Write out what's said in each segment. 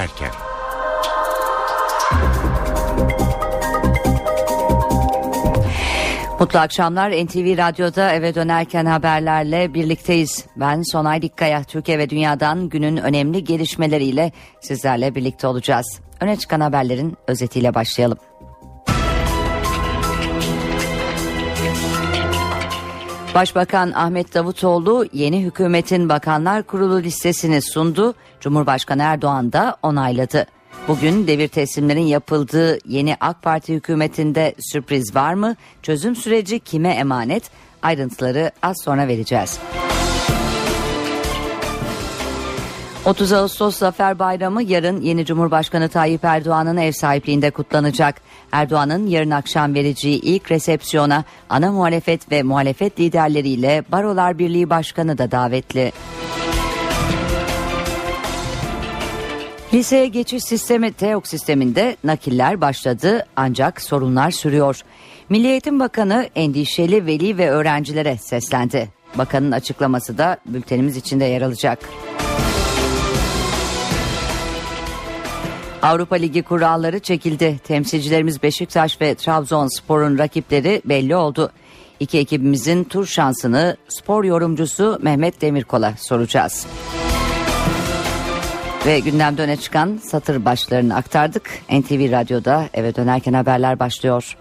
dönerken. Mutlu akşamlar NTV Radyo'da eve dönerken haberlerle birlikteyiz. Ben Sonay Dikkaya, Türkiye ve Dünya'dan günün önemli gelişmeleriyle sizlerle birlikte olacağız. Öne çıkan haberlerin özetiyle başlayalım. Başbakan Ahmet Davutoğlu yeni hükümetin bakanlar kurulu listesini sundu. Cumhurbaşkanı Erdoğan da onayladı. Bugün devir teslimlerin yapıldığı yeni AK Parti hükümetinde sürpriz var mı? Çözüm süreci kime emanet? Ayrıntıları az sonra vereceğiz. 30 Ağustos Zafer Bayramı yarın yeni Cumhurbaşkanı Tayyip Erdoğan'ın ev sahipliğinde kutlanacak. Erdoğan'ın yarın akşam vereceği ilk resepsiyona ana muhalefet ve muhalefet liderleriyle Barolar Birliği Başkanı da davetli. Liseye geçiş sistemi TEOK sisteminde nakiller başladı ancak sorunlar sürüyor. Milli Eğitim Bakanı endişeli veli ve öğrencilere seslendi. Bakanın açıklaması da bültenimiz içinde yer alacak. Avrupa Ligi kuralları çekildi. Temsilcilerimiz Beşiktaş ve Trabzonspor'un rakipleri belli oldu. İki ekibimizin tur şansını spor yorumcusu Mehmet Demirkol'a soracağız. Ve gündemde öne çıkan satır başlarını aktardık. NTV Radyo'da eve dönerken haberler başlıyor.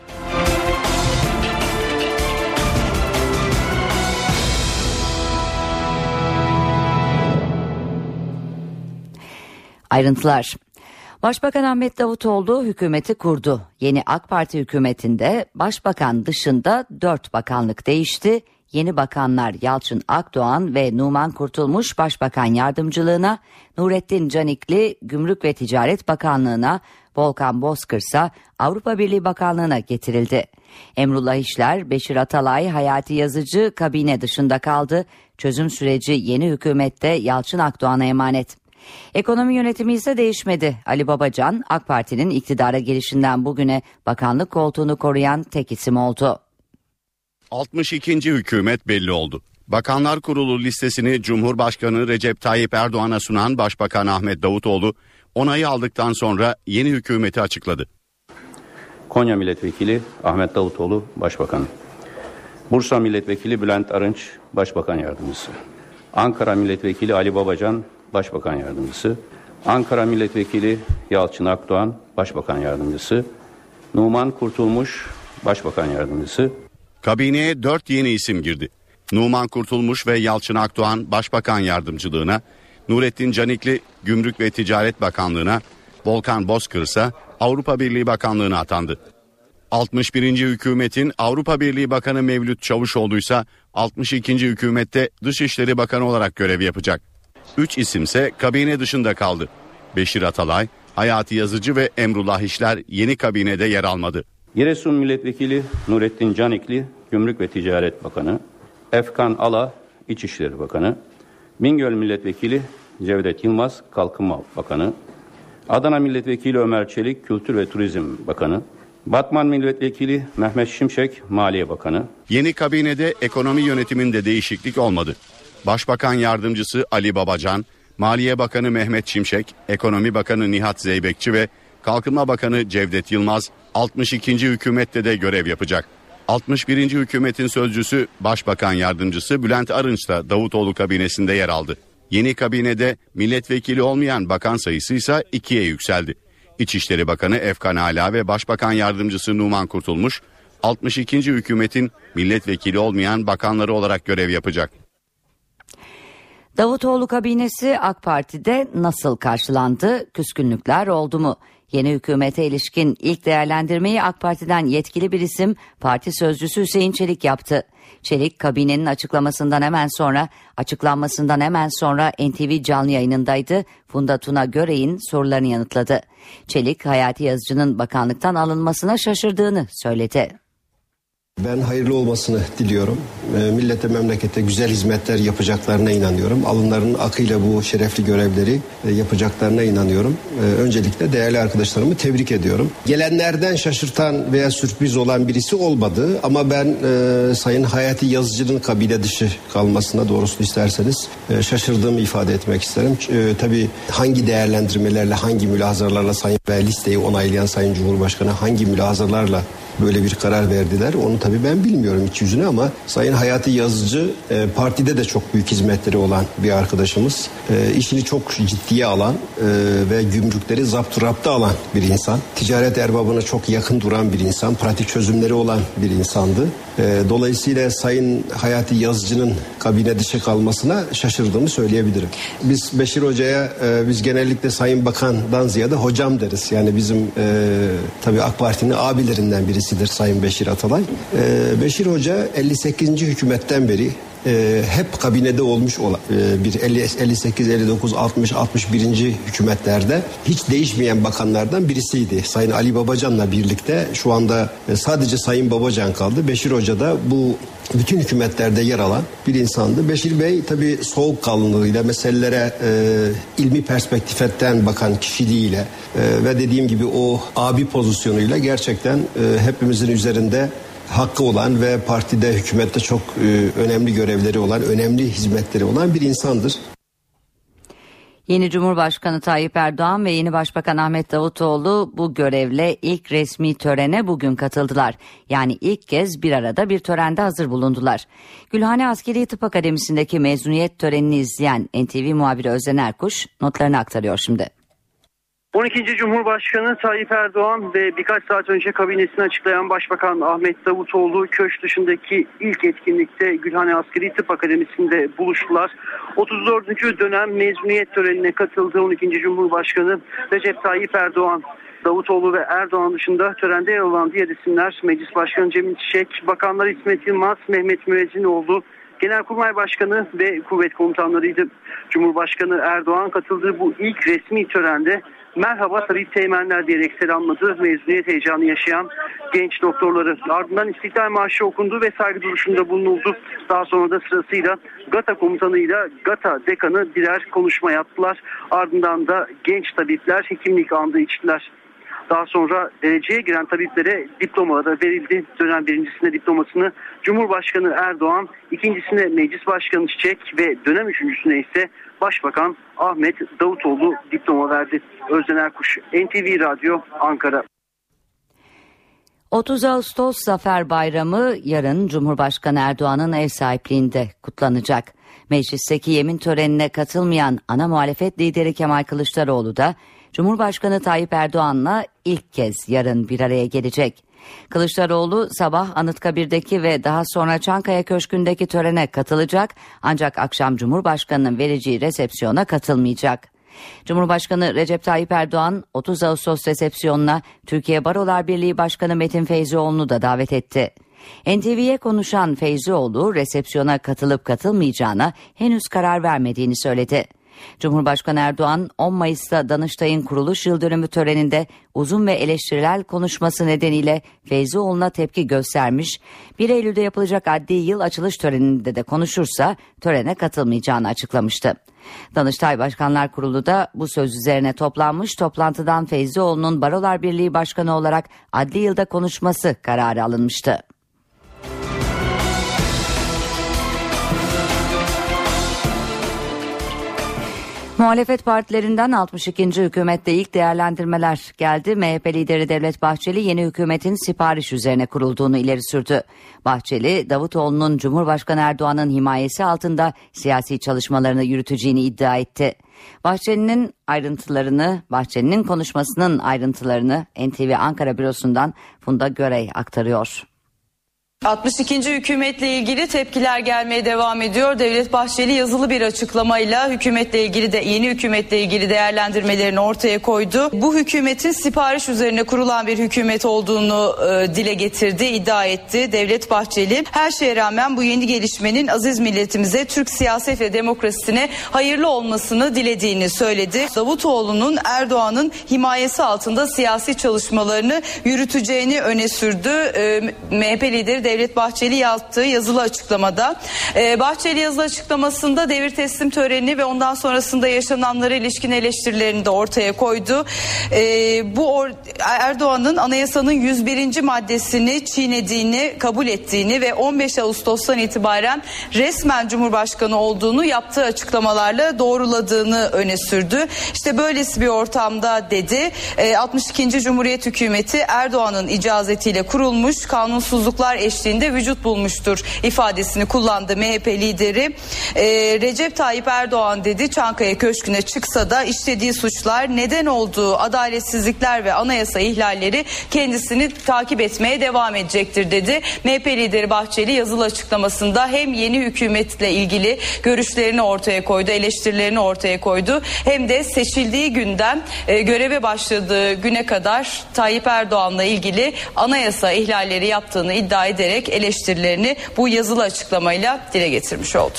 Ayrıntılar. Başbakan Ahmet Davutoğlu hükümeti kurdu. Yeni AK Parti hükümetinde başbakan dışında dört bakanlık değişti. Yeni bakanlar Yalçın Akdoğan ve Numan Kurtulmuş Başbakan Yardımcılığına, Nurettin Canikli Gümrük ve Ticaret Bakanlığına, Volkan Bozkırsa Avrupa Birliği Bakanlığına getirildi. Emrullah İşler, Beşir Atalay, Hayati Yazıcı kabine dışında kaldı. Çözüm süreci yeni hükümette Yalçın Akdoğan'a emanet. Ekonomi yönetimi ise değişmedi. Ali Babacan AK Parti'nin iktidara gelişinden bugüne bakanlık koltuğunu koruyan tek isim oldu. 62. hükümet belli oldu. Bakanlar Kurulu listesini Cumhurbaşkanı Recep Tayyip Erdoğan'a sunan Başbakan Ahmet Davutoğlu onayı aldıktan sonra yeni hükümeti açıkladı. Konya Milletvekili Ahmet Davutoğlu Başbakan. Bursa Milletvekili Bülent Arınç Başbakan Yardımcısı. Ankara Milletvekili Ali Babacan Başbakan Yardımcısı. Ankara Milletvekili Yalçın Akdoğan Başbakan Yardımcısı. Numan Kurtulmuş Başbakan Yardımcısı. Kabineye dört yeni isim girdi. Numan Kurtulmuş ve Yalçın Akdoğan Başbakan Yardımcılığına, Nurettin Canikli Gümrük ve Ticaret Bakanlığına, Volkan Bozkırsa Avrupa Birliği Bakanlığına atandı. 61. hükümetin Avrupa Birliği Bakanı Mevlüt Çavuşoğlu ise 62. hükümette Dışişleri Bakanı olarak görev yapacak. Üç isimse kabine dışında kaldı. Beşir Atalay, Hayati Yazıcı ve Emrullah İşler yeni kabinede yer almadı. Giresun Milletvekili Nurettin Canikli Gümrük ve Ticaret Bakanı, Efkan Ala İçişleri Bakanı, Bingöl Milletvekili Cevdet Yılmaz Kalkınma Bakanı, Adana Milletvekili Ömer Çelik Kültür ve Turizm Bakanı, Batman Milletvekili Mehmet Şimşek Maliye Bakanı. Yeni kabinede ekonomi yönetiminde değişiklik olmadı. Başbakan Yardımcısı Ali Babacan, Maliye Bakanı Mehmet Şimşek, Ekonomi Bakanı Nihat Zeybekçi ve Kalkınma Bakanı Cevdet Yılmaz 62. hükümette de görev yapacak. 61. hükümetin sözcüsü Başbakan Yardımcısı Bülent Arınç da Davutoğlu kabinesinde yer aldı. Yeni kabinede milletvekili olmayan bakan sayısı ise ikiye yükseldi. İçişleri Bakanı Efkan Ala ve Başbakan Yardımcısı Numan Kurtulmuş 62. hükümetin milletvekili olmayan bakanları olarak görev yapacak. Davutoğlu kabinesi AK Parti'de nasıl karşılandı? Küskünlükler oldu mu? Yeni hükümete ilişkin ilk değerlendirmeyi AK Parti'den yetkili bir isim parti sözcüsü Hüseyin Çelik yaptı. Çelik kabinenin açıklamasından hemen sonra açıklanmasından hemen sonra NTV canlı yayınındaydı. Funda Tuna Görey'in sorularını yanıtladı. Çelik Hayati Yazıcı'nın bakanlıktan alınmasına şaşırdığını söyledi. Ben hayırlı olmasını diliyorum. Ee, millete, memlekete güzel hizmetler yapacaklarına inanıyorum. Alınlarının akıyla bu şerefli görevleri e, yapacaklarına inanıyorum. Ee, öncelikle değerli arkadaşlarımı tebrik ediyorum. Gelenlerden şaşırtan veya sürpriz olan birisi olmadı. Ama ben e, Sayın Hayati Yazıcı'nın kabine dışı kalmasına doğrusunu isterseniz e, şaşırdığımı ifade etmek isterim. E, tabii hangi değerlendirmelerle, hangi mülazarlarla Sayın ve listeyi onaylayan Sayın Cumhurbaşkanı hangi mülazarlarla böyle bir karar verdiler. Onu tabii ben bilmiyorum iç yüzünü ama Sayın Hayati Yazıcı e, partide de çok büyük hizmetleri olan bir arkadaşımız. E, işini çok ciddiye alan e, ve gümrükleri zapt rapta alan bir insan. Ticaret erbabına çok yakın duran bir insan. Pratik çözümleri olan bir insandı. Dolayısıyla Sayın Hayati Yazıcı'nın kabine dışı kalmasına şaşırdığımı söyleyebilirim. Biz Beşir Hoca'ya biz genellikle Sayın Bakan'dan ziyade hocam deriz. Yani bizim tabii AK Parti'nin abilerinden birisidir Sayın Beşir Atalay. E, Beşir Hoca 58. hükümetten beri e, hep kabinede olmuş olan e, bir 50, 58, 59, 60, 61. hükümetlerde hiç değişmeyen bakanlardan birisiydi. Sayın Ali Babacan'la birlikte şu anda e, sadece Sayın Babacan kaldı. Beşir Hoca da bu bütün hükümetlerde yer alan bir insandı. Beşir Bey tabii soğukkanlılığıyla meselelere e, ilmi perspektiften bakan kişiliğiyle e, ve dediğim gibi o abi pozisyonuyla gerçekten e, hepimizin üzerinde hakkı olan ve partide hükümette çok e, önemli görevleri olan, önemli hizmetleri olan bir insandır. Yeni Cumhurbaşkanı Tayyip Erdoğan ve yeni Başbakan Ahmet Davutoğlu bu görevle ilk resmi törene bugün katıldılar. Yani ilk kez bir arada bir törende hazır bulundular. Gülhane Askeri Tıp Akademisi'ndeki mezuniyet törenini izleyen NTV muhabiri Özden Erkuş notlarını aktarıyor şimdi. 12. Cumhurbaşkanı Tayyip Erdoğan ve birkaç saat önce kabinesini açıklayan Başbakan Ahmet Davutoğlu köşk dışındaki ilk etkinlikte Gülhane Askeri Tıp Akademisi'nde buluştular. 34. dönem mezuniyet törenine katıldı 12. Cumhurbaşkanı Recep Tayyip Erdoğan. Davutoğlu ve Erdoğan dışında törende yer alan diğer isimler Meclis Başkanı Cemil Çiçek, Bakanlar İsmet Yılmaz, Mehmet Müezzinoğlu, Genelkurmay Başkanı ve kuvvet komutanlarıydı. Cumhurbaşkanı Erdoğan katıldığı bu ilk resmi törende merhaba Tabip Teğmenler diyerek selamladı mezuniyet heyecanı yaşayan genç doktorları. Ardından İstiklal Marşı okundu ve saygı duruşunda bulunuldu. Daha sonra da sırasıyla GATA komutanıyla GATA dekanı birer konuşma yaptılar. Ardından da genç tabipler hekimlik andı içtiler. Daha sonra dereceye giren tabiplere diplomaları verildi. Dönem birincisine diplomasını Cumhurbaşkanı Erdoğan, ikincisine Meclis Başkanı Çiçek ve dönem üçüncüsüne ise Başbakan Ahmet Davutoğlu diploma verdi. Özden Erkuş, NTV Radyo, Ankara. 30 Ağustos Zafer Bayramı yarın Cumhurbaşkanı Erdoğan'ın ev sahipliğinde kutlanacak. Meclisteki yemin törenine katılmayan ana muhalefet lideri Kemal Kılıçdaroğlu da Cumhurbaşkanı Tayyip Erdoğan'la ilk kez yarın bir araya gelecek. Kılıçdaroğlu sabah Anıtkabir'deki ve daha sonra Çankaya Köşkü'ndeki törene katılacak ancak akşam Cumhurbaşkanı'nın vereceği resepsiyona katılmayacak. Cumhurbaşkanı Recep Tayyip Erdoğan 30 Ağustos resepsiyonuna Türkiye Barolar Birliği Başkanı Metin Feyzioğlu'nu da davet etti. NTV'ye konuşan Feyzioğlu resepsiyona katılıp katılmayacağına henüz karar vermediğini söyledi. Cumhurbaşkanı Erdoğan 10 Mayıs'ta Danıştay'ın kuruluş yıl dönümü töreninde uzun ve eleştirel konuşması nedeniyle Feyzioğlu'na tepki göstermiş. 1 Eylül'de yapılacak adli yıl açılış töreninde de konuşursa törene katılmayacağını açıklamıştı. Danıştay Başkanlar Kurulu da bu söz üzerine toplanmış toplantıdan Feyzioğlu'nun Barolar Birliği Başkanı olarak adli yılda konuşması kararı alınmıştı. Muhalefet partilerinden 62. hükümette ilk değerlendirmeler geldi. MHP lideri Devlet Bahçeli yeni hükümetin sipariş üzerine kurulduğunu ileri sürdü. Bahçeli, Davutoğlu'nun Cumhurbaşkanı Erdoğan'ın himayesi altında siyasi çalışmalarını yürüteceğini iddia etti. Bahçeli'nin ayrıntılarını, Bahçeli'nin konuşmasının ayrıntılarını NTV Ankara bürosundan Funda Görey aktarıyor. 62. hükümetle ilgili tepkiler gelmeye devam ediyor. Devlet Bahçeli yazılı bir açıklamayla hükümetle ilgili de yeni hükümetle ilgili değerlendirmelerini ortaya koydu. Bu hükümetin sipariş üzerine kurulan bir hükümet olduğunu e, dile getirdi, iddia etti Devlet Bahçeli. Her şeye rağmen bu yeni gelişmenin aziz milletimize, Türk siyaset ve demokrasisine hayırlı olmasını dilediğini söyledi. Davutoğlu'nun Erdoğan'ın himayesi altında siyasi çalışmalarını yürüteceğini öne sürdü. E, MHP lideri Devlet Bahçeli yaptığı yazılı açıklamada. Ee, Bahçeli yazılı açıklamasında devir teslim töreni ve ondan sonrasında yaşananlara ilişkin eleştirilerini de ortaya koydu. Ee, bu Erdoğan'ın anayasanın 101. maddesini çiğnediğini kabul ettiğini ve 15 Ağustos'tan itibaren resmen Cumhurbaşkanı olduğunu yaptığı açıklamalarla doğruladığını öne sürdü. İşte böylesi bir ortamda dedi 62. Ee, Cumhuriyet Hükümeti Erdoğan'ın icazetiyle kurulmuş kanunsuzluklar eşliğinde vücut bulmuştur ifadesini kullandı MHP lideri. Ee, Recep Tayyip Erdoğan dedi Çankaya Köşkü'ne çıksa da işlediği suçlar neden olduğu adaletsizlikler ve anayasa ihlalleri kendisini takip etmeye devam edecektir dedi. MHP lideri Bahçeli yazılı açıklamasında hem yeni hükümetle ilgili görüşlerini ortaya koydu, eleştirilerini ortaya koydu. Hem de seçildiği günden e, göreve başladığı güne kadar Tayyip Erdoğan'la ilgili anayasa ihlalleri yaptığını iddia ederek eleştirilerini bu yazılı açıklamayla dile getirmiş oldu.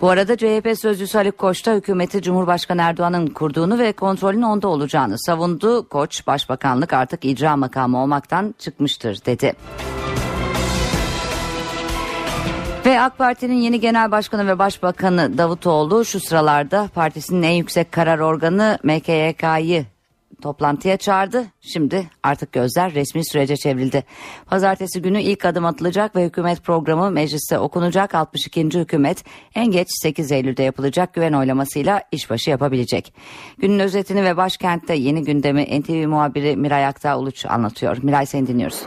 Bu arada CHP sözcüsü Haluk Koç da hükümeti Cumhurbaşkanı Erdoğan'ın kurduğunu ve kontrolün onda olacağını savundu. Koç, başbakanlık artık icra makamı olmaktan çıkmıştır dedi. Ve AK Parti'nin yeni genel başkanı ve başbakanı Davutoğlu şu sıralarda partisinin en yüksek karar organı MKYK'yı toplantıya çağırdı. Şimdi artık gözler resmi sürece çevrildi. Pazartesi günü ilk adım atılacak ve hükümet programı mecliste okunacak. 62. hükümet en geç 8 Eylül'de yapılacak güven oylamasıyla işbaşı yapabilecek. Günün özetini ve başkentte yeni gündemi NTV muhabiri Miray Aktağ Uluç anlatıyor. Miray seni dinliyoruz.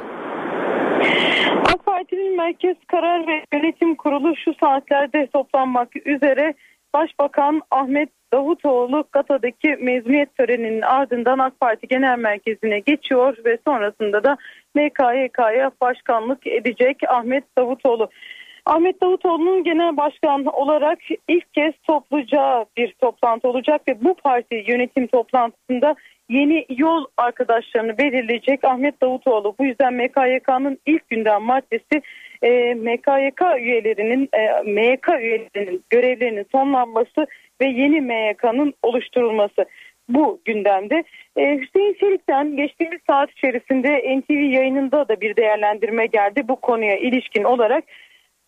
AK Parti'nin Merkez Karar ve Yönetim Kurulu şu saatlerde toplanmak üzere Başbakan Ahmet Davutoğlu Gata'daki mezuniyet töreninin ardından AK Parti Genel Merkezi'ne geçiyor ve sonrasında da MKYK'ya başkanlık edecek Ahmet Davutoğlu. Ahmet Davutoğlu'nun genel başkan olarak ilk kez toplayacağı bir toplantı olacak ve bu parti yönetim toplantısında yeni yol arkadaşlarını belirleyecek Ahmet Davutoğlu. Bu yüzden MKYK'nın ilk gündem maddesi e, MKYK üyelerinin e, MYK üyelerinin görevlerinin sonlanması ve yeni MYK'nın oluşturulması bu gündemde. Ee, Hüseyin Çelik'ten geçtiğimiz saat içerisinde NTV yayınında da bir değerlendirme geldi bu konuya ilişkin olarak.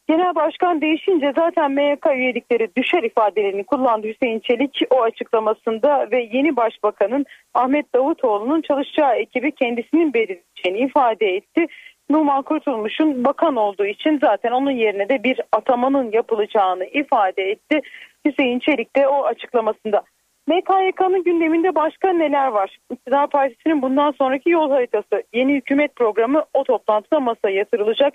Genel Başkan değişince zaten MYK üyelikleri düşer ifadelerini kullandı Hüseyin Çelik o açıklamasında ve yeni başbakanın Ahmet Davutoğlu'nun çalışacağı ekibi kendisinin belirleyeceğini ifade etti. Numan Kurtulmuş'un bakan olduğu için zaten onun yerine de bir atamanın yapılacağını ifade etti. Hüseyin Çelik de o açıklamasında. MKYK'nın gündeminde başka neler var? İktidar Partisi'nin bundan sonraki yol haritası, yeni hükümet programı o toplantıda masaya yatırılacak.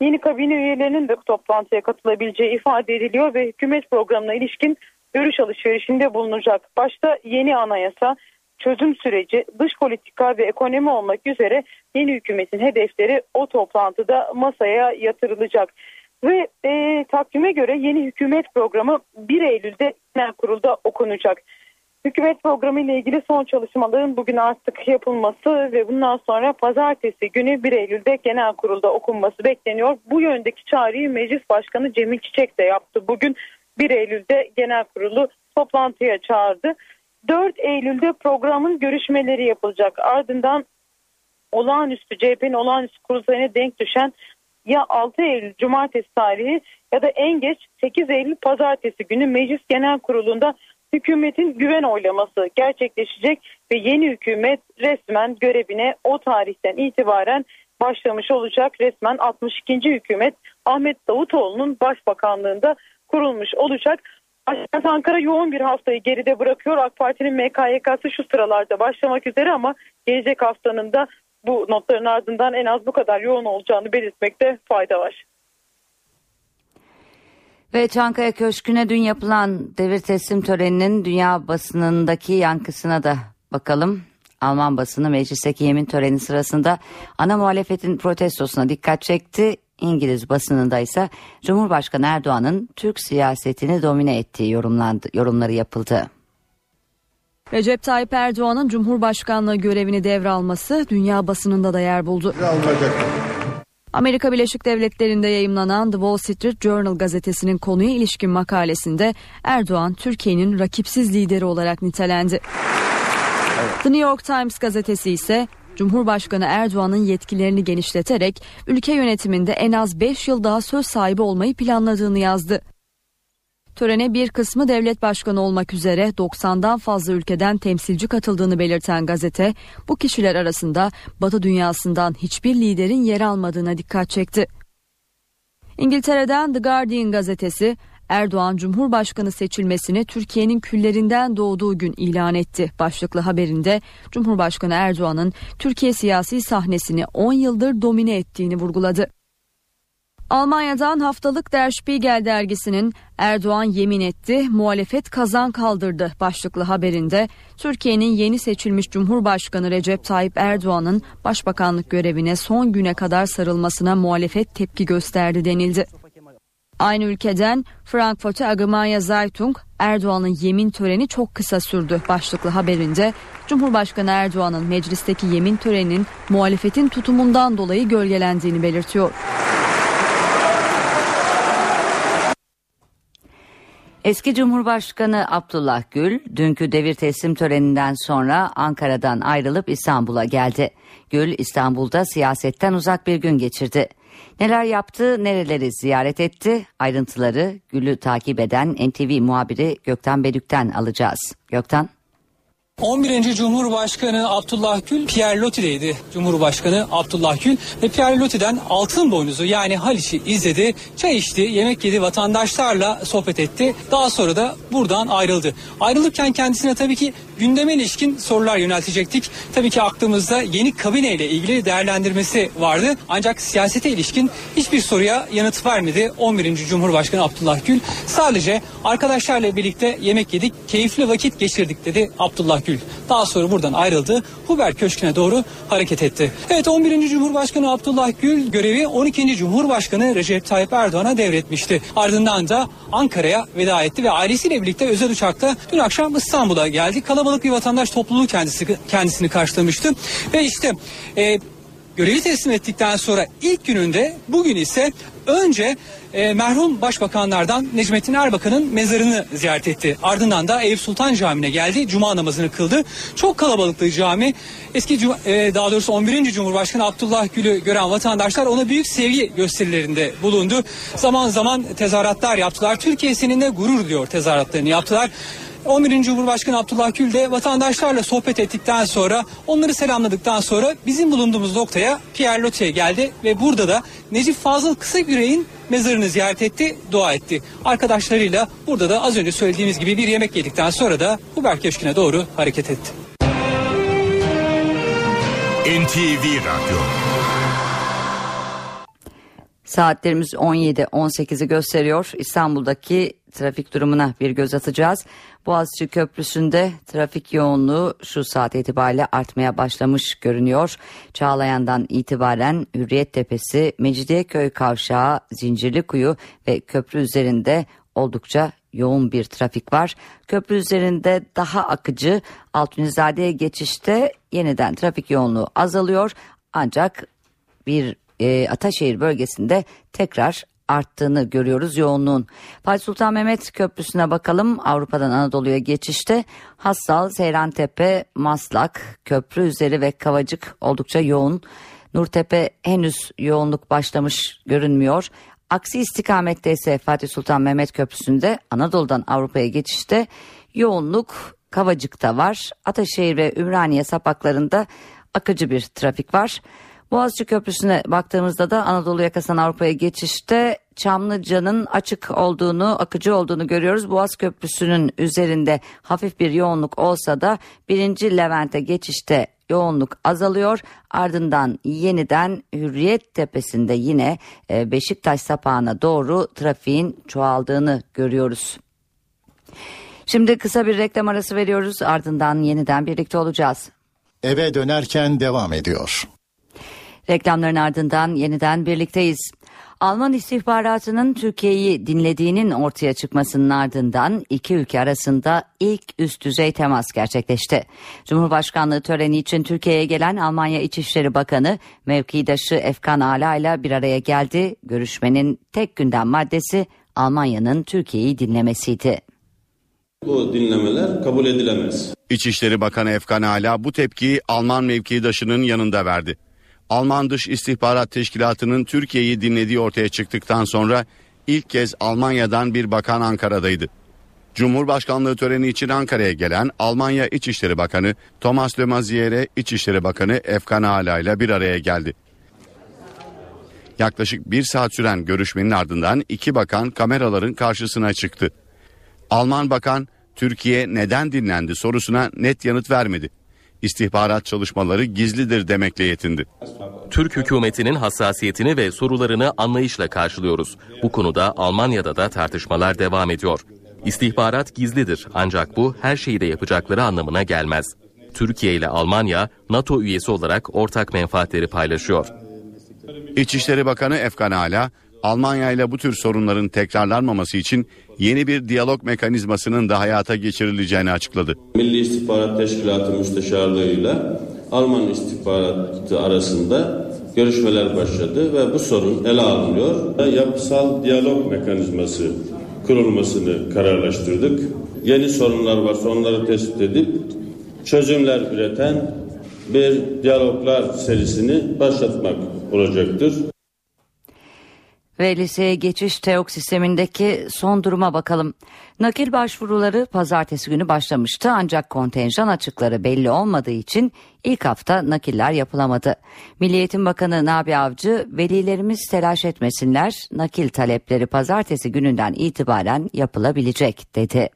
Yeni kabine üyelerinin de toplantıya katılabileceği ifade ediliyor ve hükümet programına ilişkin görüş alışverişinde bulunacak. Başta yeni anayasa, çözüm süreci, dış politika ve ekonomi olmak üzere yeni hükümetin hedefleri o toplantıda masaya yatırılacak. Ve e, takvime göre yeni hükümet programı 1 Eylül'de genel kurulda okunacak. Hükümet programı ile ilgili son çalışmaların bugün artık yapılması ve bundan sonra pazartesi günü 1 Eylül'de genel kurulda okunması bekleniyor. Bu yöndeki çağrıyı Meclis Başkanı Cemil Çiçek de yaptı. Bugün 1 Eylül'de genel kurulu toplantıya çağırdı. 4 Eylül'de programın görüşmeleri yapılacak. Ardından olağanüstü CHP'nin olağanüstü kurultayına denk düşen ya 6 Eylül Cumartesi tarihi ya da en geç 8 Eylül Pazartesi günü Meclis Genel Kurulu'nda hükümetin güven oylaması gerçekleşecek ve yeni hükümet resmen görevine o tarihten itibaren başlamış olacak. Resmen 62. hükümet Ahmet Davutoğlu'nun başbakanlığında kurulmuş olacak. Başkent Ankara yoğun bir haftayı geride bırakıyor. AK Parti'nin MKYK'sı şu sıralarda başlamak üzere ama gelecek haftanın da bu notların ardından en az bu kadar yoğun olacağını belirtmekte fayda var. Ve Çankaya Köşkü'ne dün yapılan devir teslim töreninin dünya basınındaki yankısına da bakalım. Alman basını meclisteki yemin töreni sırasında ana muhalefetin protestosuna dikkat çekti. İngiliz basınında ise Cumhurbaşkanı Erdoğan'ın Türk siyasetini domine ettiği yorumlandı, yorumları yapıldı. Recep Tayyip Erdoğan'ın Cumhurbaşkanlığı görevini devralması dünya basınında da yer buldu. Amerika Birleşik Devletleri'nde yayımlanan The Wall Street Journal gazetesinin konuya ilişkin makalesinde Erdoğan Türkiye'nin rakipsiz lideri olarak nitelendi. The New York Times gazetesi ise Cumhurbaşkanı Erdoğan'ın yetkilerini genişleterek ülke yönetiminde en az 5 yıl daha söz sahibi olmayı planladığını yazdı. Törene bir kısmı devlet başkanı olmak üzere 90'dan fazla ülkeden temsilci katıldığını belirten gazete, bu kişiler arasında Batı dünyasından hiçbir liderin yer almadığına dikkat çekti. İngiltere'den The Guardian gazetesi Erdoğan Cumhurbaşkanı seçilmesini Türkiye'nin küllerinden doğduğu gün ilan etti. Başlıklı haberinde Cumhurbaşkanı Erdoğan'ın Türkiye siyasi sahnesini 10 yıldır domine ettiğini vurguladı. Almanya'dan haftalık Der Spiegel dergisinin Erdoğan yemin etti, muhalefet kazan kaldırdı başlıklı haberinde Türkiye'nin yeni seçilmiş Cumhurbaşkanı Recep Tayyip Erdoğan'ın başbakanlık görevine son güne kadar sarılmasına muhalefet tepki gösterdi denildi. Aynı ülkeden Frankfurt'e Allgemeine Zeitung Erdoğan'ın yemin töreni çok kısa sürdü başlıklı haberinde Cumhurbaşkanı Erdoğan'ın meclisteki yemin töreninin muhalefetin tutumundan dolayı gölgelendiğini belirtiyor. Eski Cumhurbaşkanı Abdullah Gül dünkü devir teslim töreninden sonra Ankara'dan ayrılıp İstanbul'a geldi. Gül İstanbul'da siyasetten uzak bir gün geçirdi. Neler yaptı, nereleri ziyaret etti ayrıntıları Gül'ü takip eden NTV muhabiri Gökten Bedük'ten alacağız. Gökten. 11. Cumhurbaşkanı Abdullah Gül Pierre Loti'deydi. Cumhurbaşkanı Abdullah Gül ve Pierre Loti'den altın boynuzu yani Haliç'i izledi. Çay içti, yemek yedi, vatandaşlarla sohbet etti. Daha sonra da buradan ayrıldı. Ayrılırken kendisine tabii ki gündeme ilişkin sorular yöneltecektik. Tabii ki aklımızda yeni kabineyle ilgili değerlendirmesi vardı. Ancak siyasete ilişkin hiçbir soruya yanıt vermedi 11. Cumhurbaşkanı Abdullah Gül. Sadece arkadaşlarla birlikte yemek yedik, keyifli vakit geçirdik dedi Abdullah Gül. Daha sonra buradan ayrıldı. Huber Köşkü'ne doğru hareket etti. Evet 11. Cumhurbaşkanı Abdullah Gül görevi 12. Cumhurbaşkanı Recep Tayyip Erdoğan'a devretmişti. Ardından da Ankara'ya veda etti ve ailesiyle birlikte özel uçakta dün akşam İstanbul'a geldi. Kalabalık bir vatandaş topluluğu kendisi kendisini karşılamıştı. Ve işte e, görevi teslim ettikten sonra ilk gününde bugün ise önce e, merhum başbakanlardan Necmettin Erbakan'ın mezarını ziyaret etti. Ardından da Eyüp Sultan Camii'ne geldi. Cuma namazını kıldı. Çok kalabalıktı cami. Eski e, daha doğrusu 11. Cumhurbaşkanı Abdullah Gül'ü gören vatandaşlar ona büyük sevgi gösterilerinde bulundu. Zaman zaman tezahüratlar yaptılar. Türkiye seninle gurur diyor tezahüratlarını yaptılar. 11. Cumhurbaşkanı Abdullah Gül de vatandaşlarla sohbet ettikten sonra onları selamladıktan sonra bizim bulunduğumuz noktaya Pierre Loti'ye geldi ve burada da Necip Fazıl Kısagüre'nin mezarını ziyaret etti, dua etti. Arkadaşlarıyla burada da az önce söylediğimiz gibi bir yemek yedikten sonra da Huber Köşkü'ne doğru hareket etti. NTV Radyo Saatlerimiz 17-18'i gösteriyor. İstanbul'daki trafik durumuna bir göz atacağız. Boğaziçi Köprüsü'nde trafik yoğunluğu şu saat itibariyle artmaya başlamış görünüyor. Çağlayan'dan itibaren Hürriyet Tepesi, Mecidiyeköy Kavşağı, Zincirlikuyu ve köprü üzerinde oldukça yoğun bir trafik var. Köprü üzerinde daha akıcı Altunizade'ye geçişte yeniden trafik yoğunluğu azalıyor. Ancak bir e, Ataşehir bölgesinde tekrar arttığını görüyoruz yoğunluğun. Fatih Sultan Mehmet Köprüsü'ne bakalım. Avrupa'dan Anadolu'ya geçişte Hassal, Seyrantepe, Maslak, köprü üzeri ve Kavacık oldukça yoğun. Nurtepe henüz yoğunluk başlamış görünmüyor. Aksi istikamette ise Fatih Sultan Mehmet Köprüsü'nde Anadolu'dan Avrupa'ya geçişte yoğunluk Kavacık'ta var. Ataşehir ve Ümraniye sapaklarında akıcı bir trafik var. Boğaziçi Köprüsü'ne baktığımızda da Anadolu yakasından Avrupa'ya geçişte Çamlıca'nın açık olduğunu, akıcı olduğunu görüyoruz. Boğaz Köprüsü'nün üzerinde hafif bir yoğunluk olsa da birinci Levent'e geçişte yoğunluk azalıyor. Ardından yeniden Hürriyet Tepesi'nde yine e, Beşiktaş sapağına doğru trafiğin çoğaldığını görüyoruz. Şimdi kısa bir reklam arası veriyoruz. Ardından yeniden birlikte olacağız. Eve dönerken devam ediyor. Reklamların ardından yeniden birlikteyiz. Alman istihbaratının Türkiye'yi dinlediğinin ortaya çıkmasının ardından iki ülke arasında ilk üst düzey temas gerçekleşti. Cumhurbaşkanlığı töreni için Türkiye'ye gelen Almanya İçişleri Bakanı mevkidaşı Efkan Ala ile bir araya geldi. Görüşmenin tek gündem maddesi Almanya'nın Türkiye'yi dinlemesiydi. Bu dinlemeler kabul edilemez. İçişleri Bakanı Efkan Ala bu tepkiyi Alman mevkidaşının yanında verdi. Alman Dış İstihbarat Teşkilatı'nın Türkiye'yi dinlediği ortaya çıktıktan sonra ilk kez Almanya'dan bir bakan Ankara'daydı. Cumhurbaşkanlığı töreni için Ankara'ya gelen Almanya İçişleri Bakanı Thomas de Maizière İçişleri Bakanı Efkan Ala ile bir araya geldi. Yaklaşık bir saat süren görüşmenin ardından iki bakan kameraların karşısına çıktı. Alman bakan Türkiye neden dinlendi sorusuna net yanıt vermedi. İstihbarat çalışmaları gizlidir demekle yetindi. Türk hükümetinin hassasiyetini ve sorularını anlayışla karşılıyoruz. Bu konuda Almanya'da da tartışmalar devam ediyor. İstihbarat gizlidir ancak bu her şeyi de yapacakları anlamına gelmez. Türkiye ile Almanya NATO üyesi olarak ortak menfaatleri paylaşıyor. İçişleri Bakanı Efkan Ala, Almanya ile bu tür sorunların tekrarlanmaması için yeni bir diyalog mekanizmasının da hayata geçirileceğini açıkladı. Milli İstihbarat Teşkilatı Müsteşarlığı'yla Alman istihbaratı arasında görüşmeler başladı ve bu sorun ele alınıyor. Yapısal diyalog mekanizması kurulmasını kararlaştırdık. Yeni sorunlar varsa onları tespit edip çözümler üreten bir diyaloglar serisini başlatmak olacaktır. Ve liseye geçiş TEOK sistemindeki son duruma bakalım. Nakil başvuruları pazartesi günü başlamıştı ancak kontenjan açıkları belli olmadığı için ilk hafta nakiller yapılamadı. Milli Eğitim Bakanı Nabi Avcı velilerimiz telaş etmesinler nakil talepleri pazartesi gününden itibaren yapılabilecek dedi.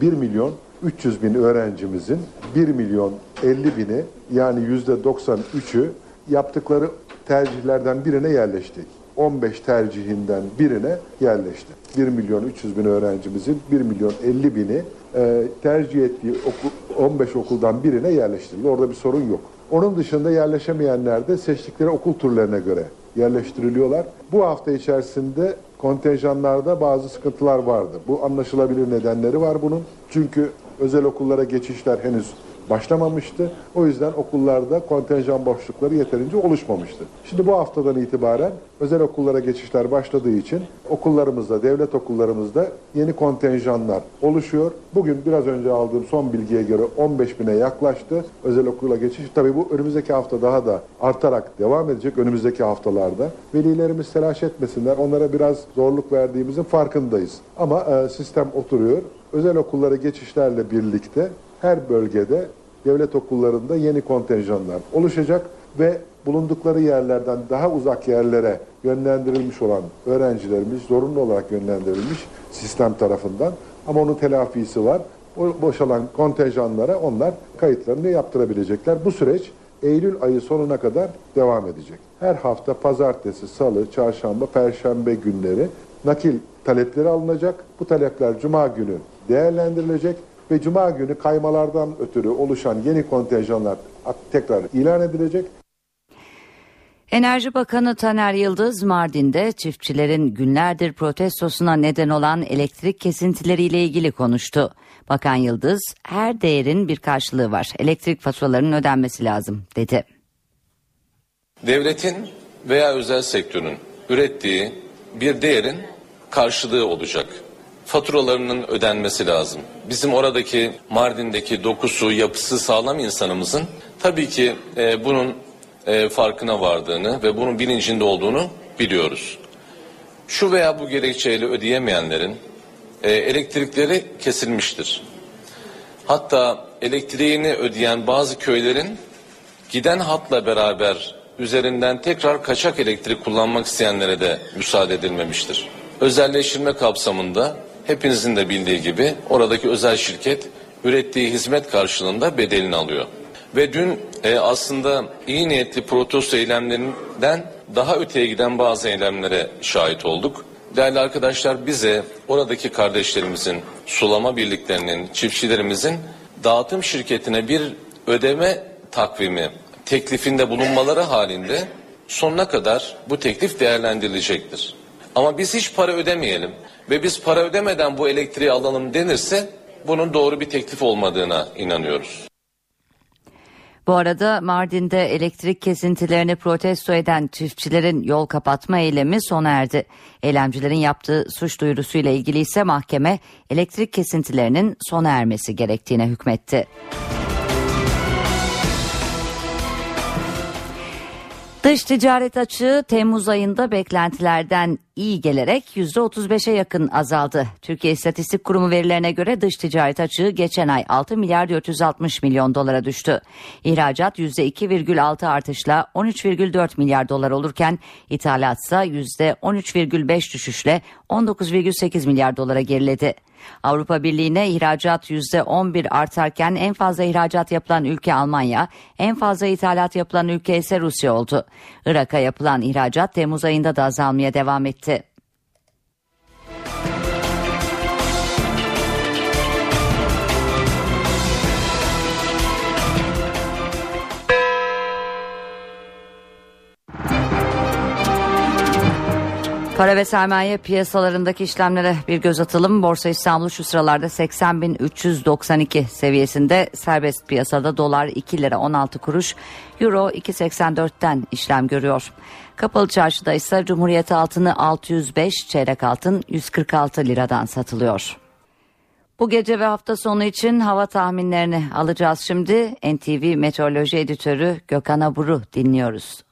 1 milyon 300 bin öğrencimizin 1 milyon 50 bini yani yüzde 93'ü yaptıkları tercihlerden birine yerleşti. 15 tercihinden birine yerleşti. 1 milyon 300 bin öğrencimizin 1 milyon 50 bini e, tercih ettiği okul, 15 okuldan birine yerleştirildi. Orada bir sorun yok. Onun dışında yerleşemeyenler de seçtikleri okul türlerine göre yerleştiriliyorlar. Bu hafta içerisinde kontenjanlarda bazı sıkıntılar vardı. Bu anlaşılabilir nedenleri var bunun. Çünkü özel okullara geçişler henüz başlamamıştı. O yüzden okullarda kontenjan boşlukları yeterince oluşmamıştı. Şimdi bu haftadan itibaren özel okullara geçişler başladığı için okullarımızda, devlet okullarımızda yeni kontenjanlar oluşuyor. Bugün biraz önce aldığım son bilgiye göre 15 bine yaklaştı özel okula geçiş. Tabii bu önümüzdeki hafta daha da artarak devam edecek önümüzdeki haftalarda. Velilerimiz telaş etmesinler. Onlara biraz zorluk verdiğimizin farkındayız. Ama e, sistem oturuyor. Özel okullara geçişlerle birlikte her bölgede devlet okullarında yeni kontenjanlar oluşacak ve bulundukları yerlerden daha uzak yerlere yönlendirilmiş olan öğrencilerimiz zorunlu olarak yönlendirilmiş sistem tarafından ama onun telafisi var. O boşalan kontenjanlara onlar kayıtlarını yaptırabilecekler. Bu süreç Eylül ayı sonuna kadar devam edecek. Her hafta pazartesi, salı, çarşamba, perşembe günleri nakil talepleri alınacak. Bu talepler cuma günü değerlendirilecek ve cuma günü kaymalardan ötürü oluşan yeni kontenjanlar tekrar ilan edilecek. Enerji Bakanı Taner Yıldız Mardin'de çiftçilerin günlerdir protestosuna neden olan elektrik kesintileriyle ilgili konuştu. Bakan Yıldız her değerin bir karşılığı var. Elektrik faturalarının ödenmesi lazım dedi. Devletin veya özel sektörün ürettiği bir değerin karşılığı olacak faturalarının ödenmesi lazım. Bizim oradaki Mardin'deki dokusu, yapısı sağlam insanımızın tabii ki e, bunun e, farkına vardığını ve bunun bilincinde olduğunu biliyoruz. Şu veya bu gerekçeyle ödeyemeyenlerin e, elektrikleri kesilmiştir. Hatta elektriğini ödeyen bazı köylerin giden hatla beraber üzerinden tekrar kaçak elektrik kullanmak isteyenlere de müsaade edilmemiştir. Özelleştirme kapsamında hepinizin de bildiği gibi oradaki özel şirket ürettiği hizmet karşılığında bedelini alıyor. Ve dün e, aslında iyi niyetli protesto eylemlerinden daha öteye giden bazı eylemlere şahit olduk. Değerli arkadaşlar bize oradaki kardeşlerimizin, sulama birliklerinin, çiftçilerimizin dağıtım şirketine bir ödeme takvimi teklifinde bulunmaları halinde sonuna kadar bu teklif değerlendirilecektir. Ama biz hiç para ödemeyelim ve biz para ödemeden bu elektriği alalım denirse bunun doğru bir teklif olmadığına inanıyoruz. Bu arada Mardin'de elektrik kesintilerini protesto eden çiftçilerin yol kapatma eylemi sona erdi. Eylemcilerin yaptığı suç duyurusuyla ilgili ise mahkeme elektrik kesintilerinin sona ermesi gerektiğine hükmetti. Dış ticaret açığı Temmuz ayında beklentilerden iyi gelerek %35'e yakın azaldı. Türkiye İstatistik Kurumu verilerine göre dış ticaret açığı geçen ay 6 milyar 460 milyon dolara düştü. İhracat %2,6 artışla 13,4 milyar dolar olurken ithalat ise %13,5 düşüşle 19,8 milyar dolara geriledi. Avrupa Birliği'ne ihracat %11 artarken en fazla ihracat yapılan ülke Almanya, en fazla ithalat yapılan ülke ise Rusya oldu. Irak'a yapılan ihracat Temmuz ayında da azalmaya devam etti. Para ve sermaye piyasalarındaki işlemlere bir göz atalım. Borsa İstanbul şu sıralarda 80.392 seviyesinde serbest piyasada dolar 2 lira 16 kuruş, euro 2.84'ten işlem görüyor. Kapalı çarşıda ise Cumhuriyet altını 605, çeyrek altın 146 liradan satılıyor. Bu gece ve hafta sonu için hava tahminlerini alacağız şimdi. NTV Meteoroloji Editörü Gökhan Abur'u dinliyoruz.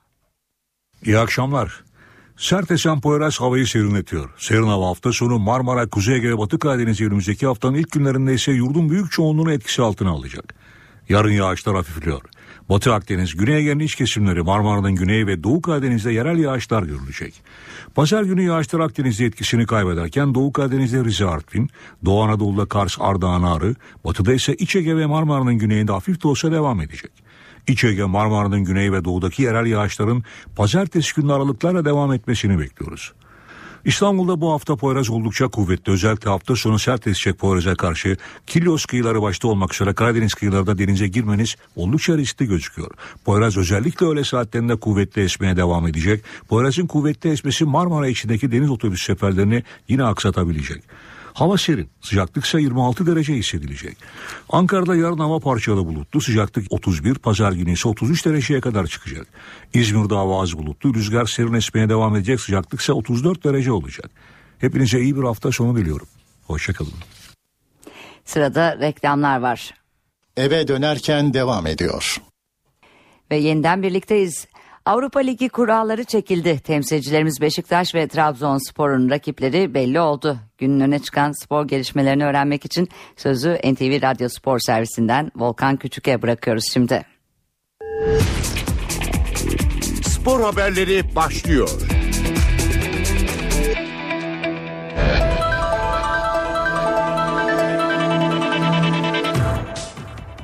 İyi akşamlar. Sert esen Poyraz havayı serinletiyor. Serin hava hafta sonu Marmara, Kuzey Ege ve Batı Karadeniz önümüzdeki haftanın ilk günlerinde ise yurdun büyük çoğunluğunu etkisi altına alacak. Yarın yağışlar hafifliyor. Batı Akdeniz, Güney Ege'nin iç kesimleri Marmara'nın güney ve Doğu Karadeniz'de yerel yağışlar görülecek. Pazar günü yağışlar Akdeniz'de etkisini kaybederken Doğu Karadeniz'de Rize Artvin, Doğu Anadolu'da Kars Ardahan Ağrı, batıda ise İç Ege ve Marmara'nın güneyinde hafif de olsa devam edecek. İç Ege, Marmara'nın güney ve doğudaki yerel yağışların pazartesi günü aralıklarla devam etmesini bekliyoruz. İstanbul'da bu hafta Poyraz oldukça kuvvetli. Özellikle hafta sonu sert esecek Poyraz'a karşı Kilyos kıyıları başta olmak üzere Karadeniz kıyılarında denize girmeniz oldukça riskli gözüküyor. Poyraz özellikle öğle saatlerinde kuvvetli esmeye devam edecek. Poyraz'ın kuvvetli esmesi Marmara içindeki deniz otobüs seferlerini yine aksatabilecek. Hava serin. Sıcaklık ise 26 derece hissedilecek. Ankara'da yarın hava parçalı bulutlu. Sıcaklık 31, pazar günü ise 33 dereceye kadar çıkacak. İzmir'de hava az bulutlu. Rüzgar serin esmeye devam edecek. Sıcaklık ise 34 derece olacak. Hepinize iyi bir hafta sonu diliyorum. Hoşçakalın. Sırada reklamlar var. Eve dönerken devam ediyor. Ve yeniden birlikteyiz. Avrupa Ligi kuralları çekildi. Temsilcilerimiz Beşiktaş ve Trabzonspor'un rakipleri belli oldu. Günün öne çıkan spor gelişmelerini öğrenmek için sözü NTV Radyo Spor Servisinden Volkan Küçük'e bırakıyoruz şimdi. Spor haberleri başlıyor.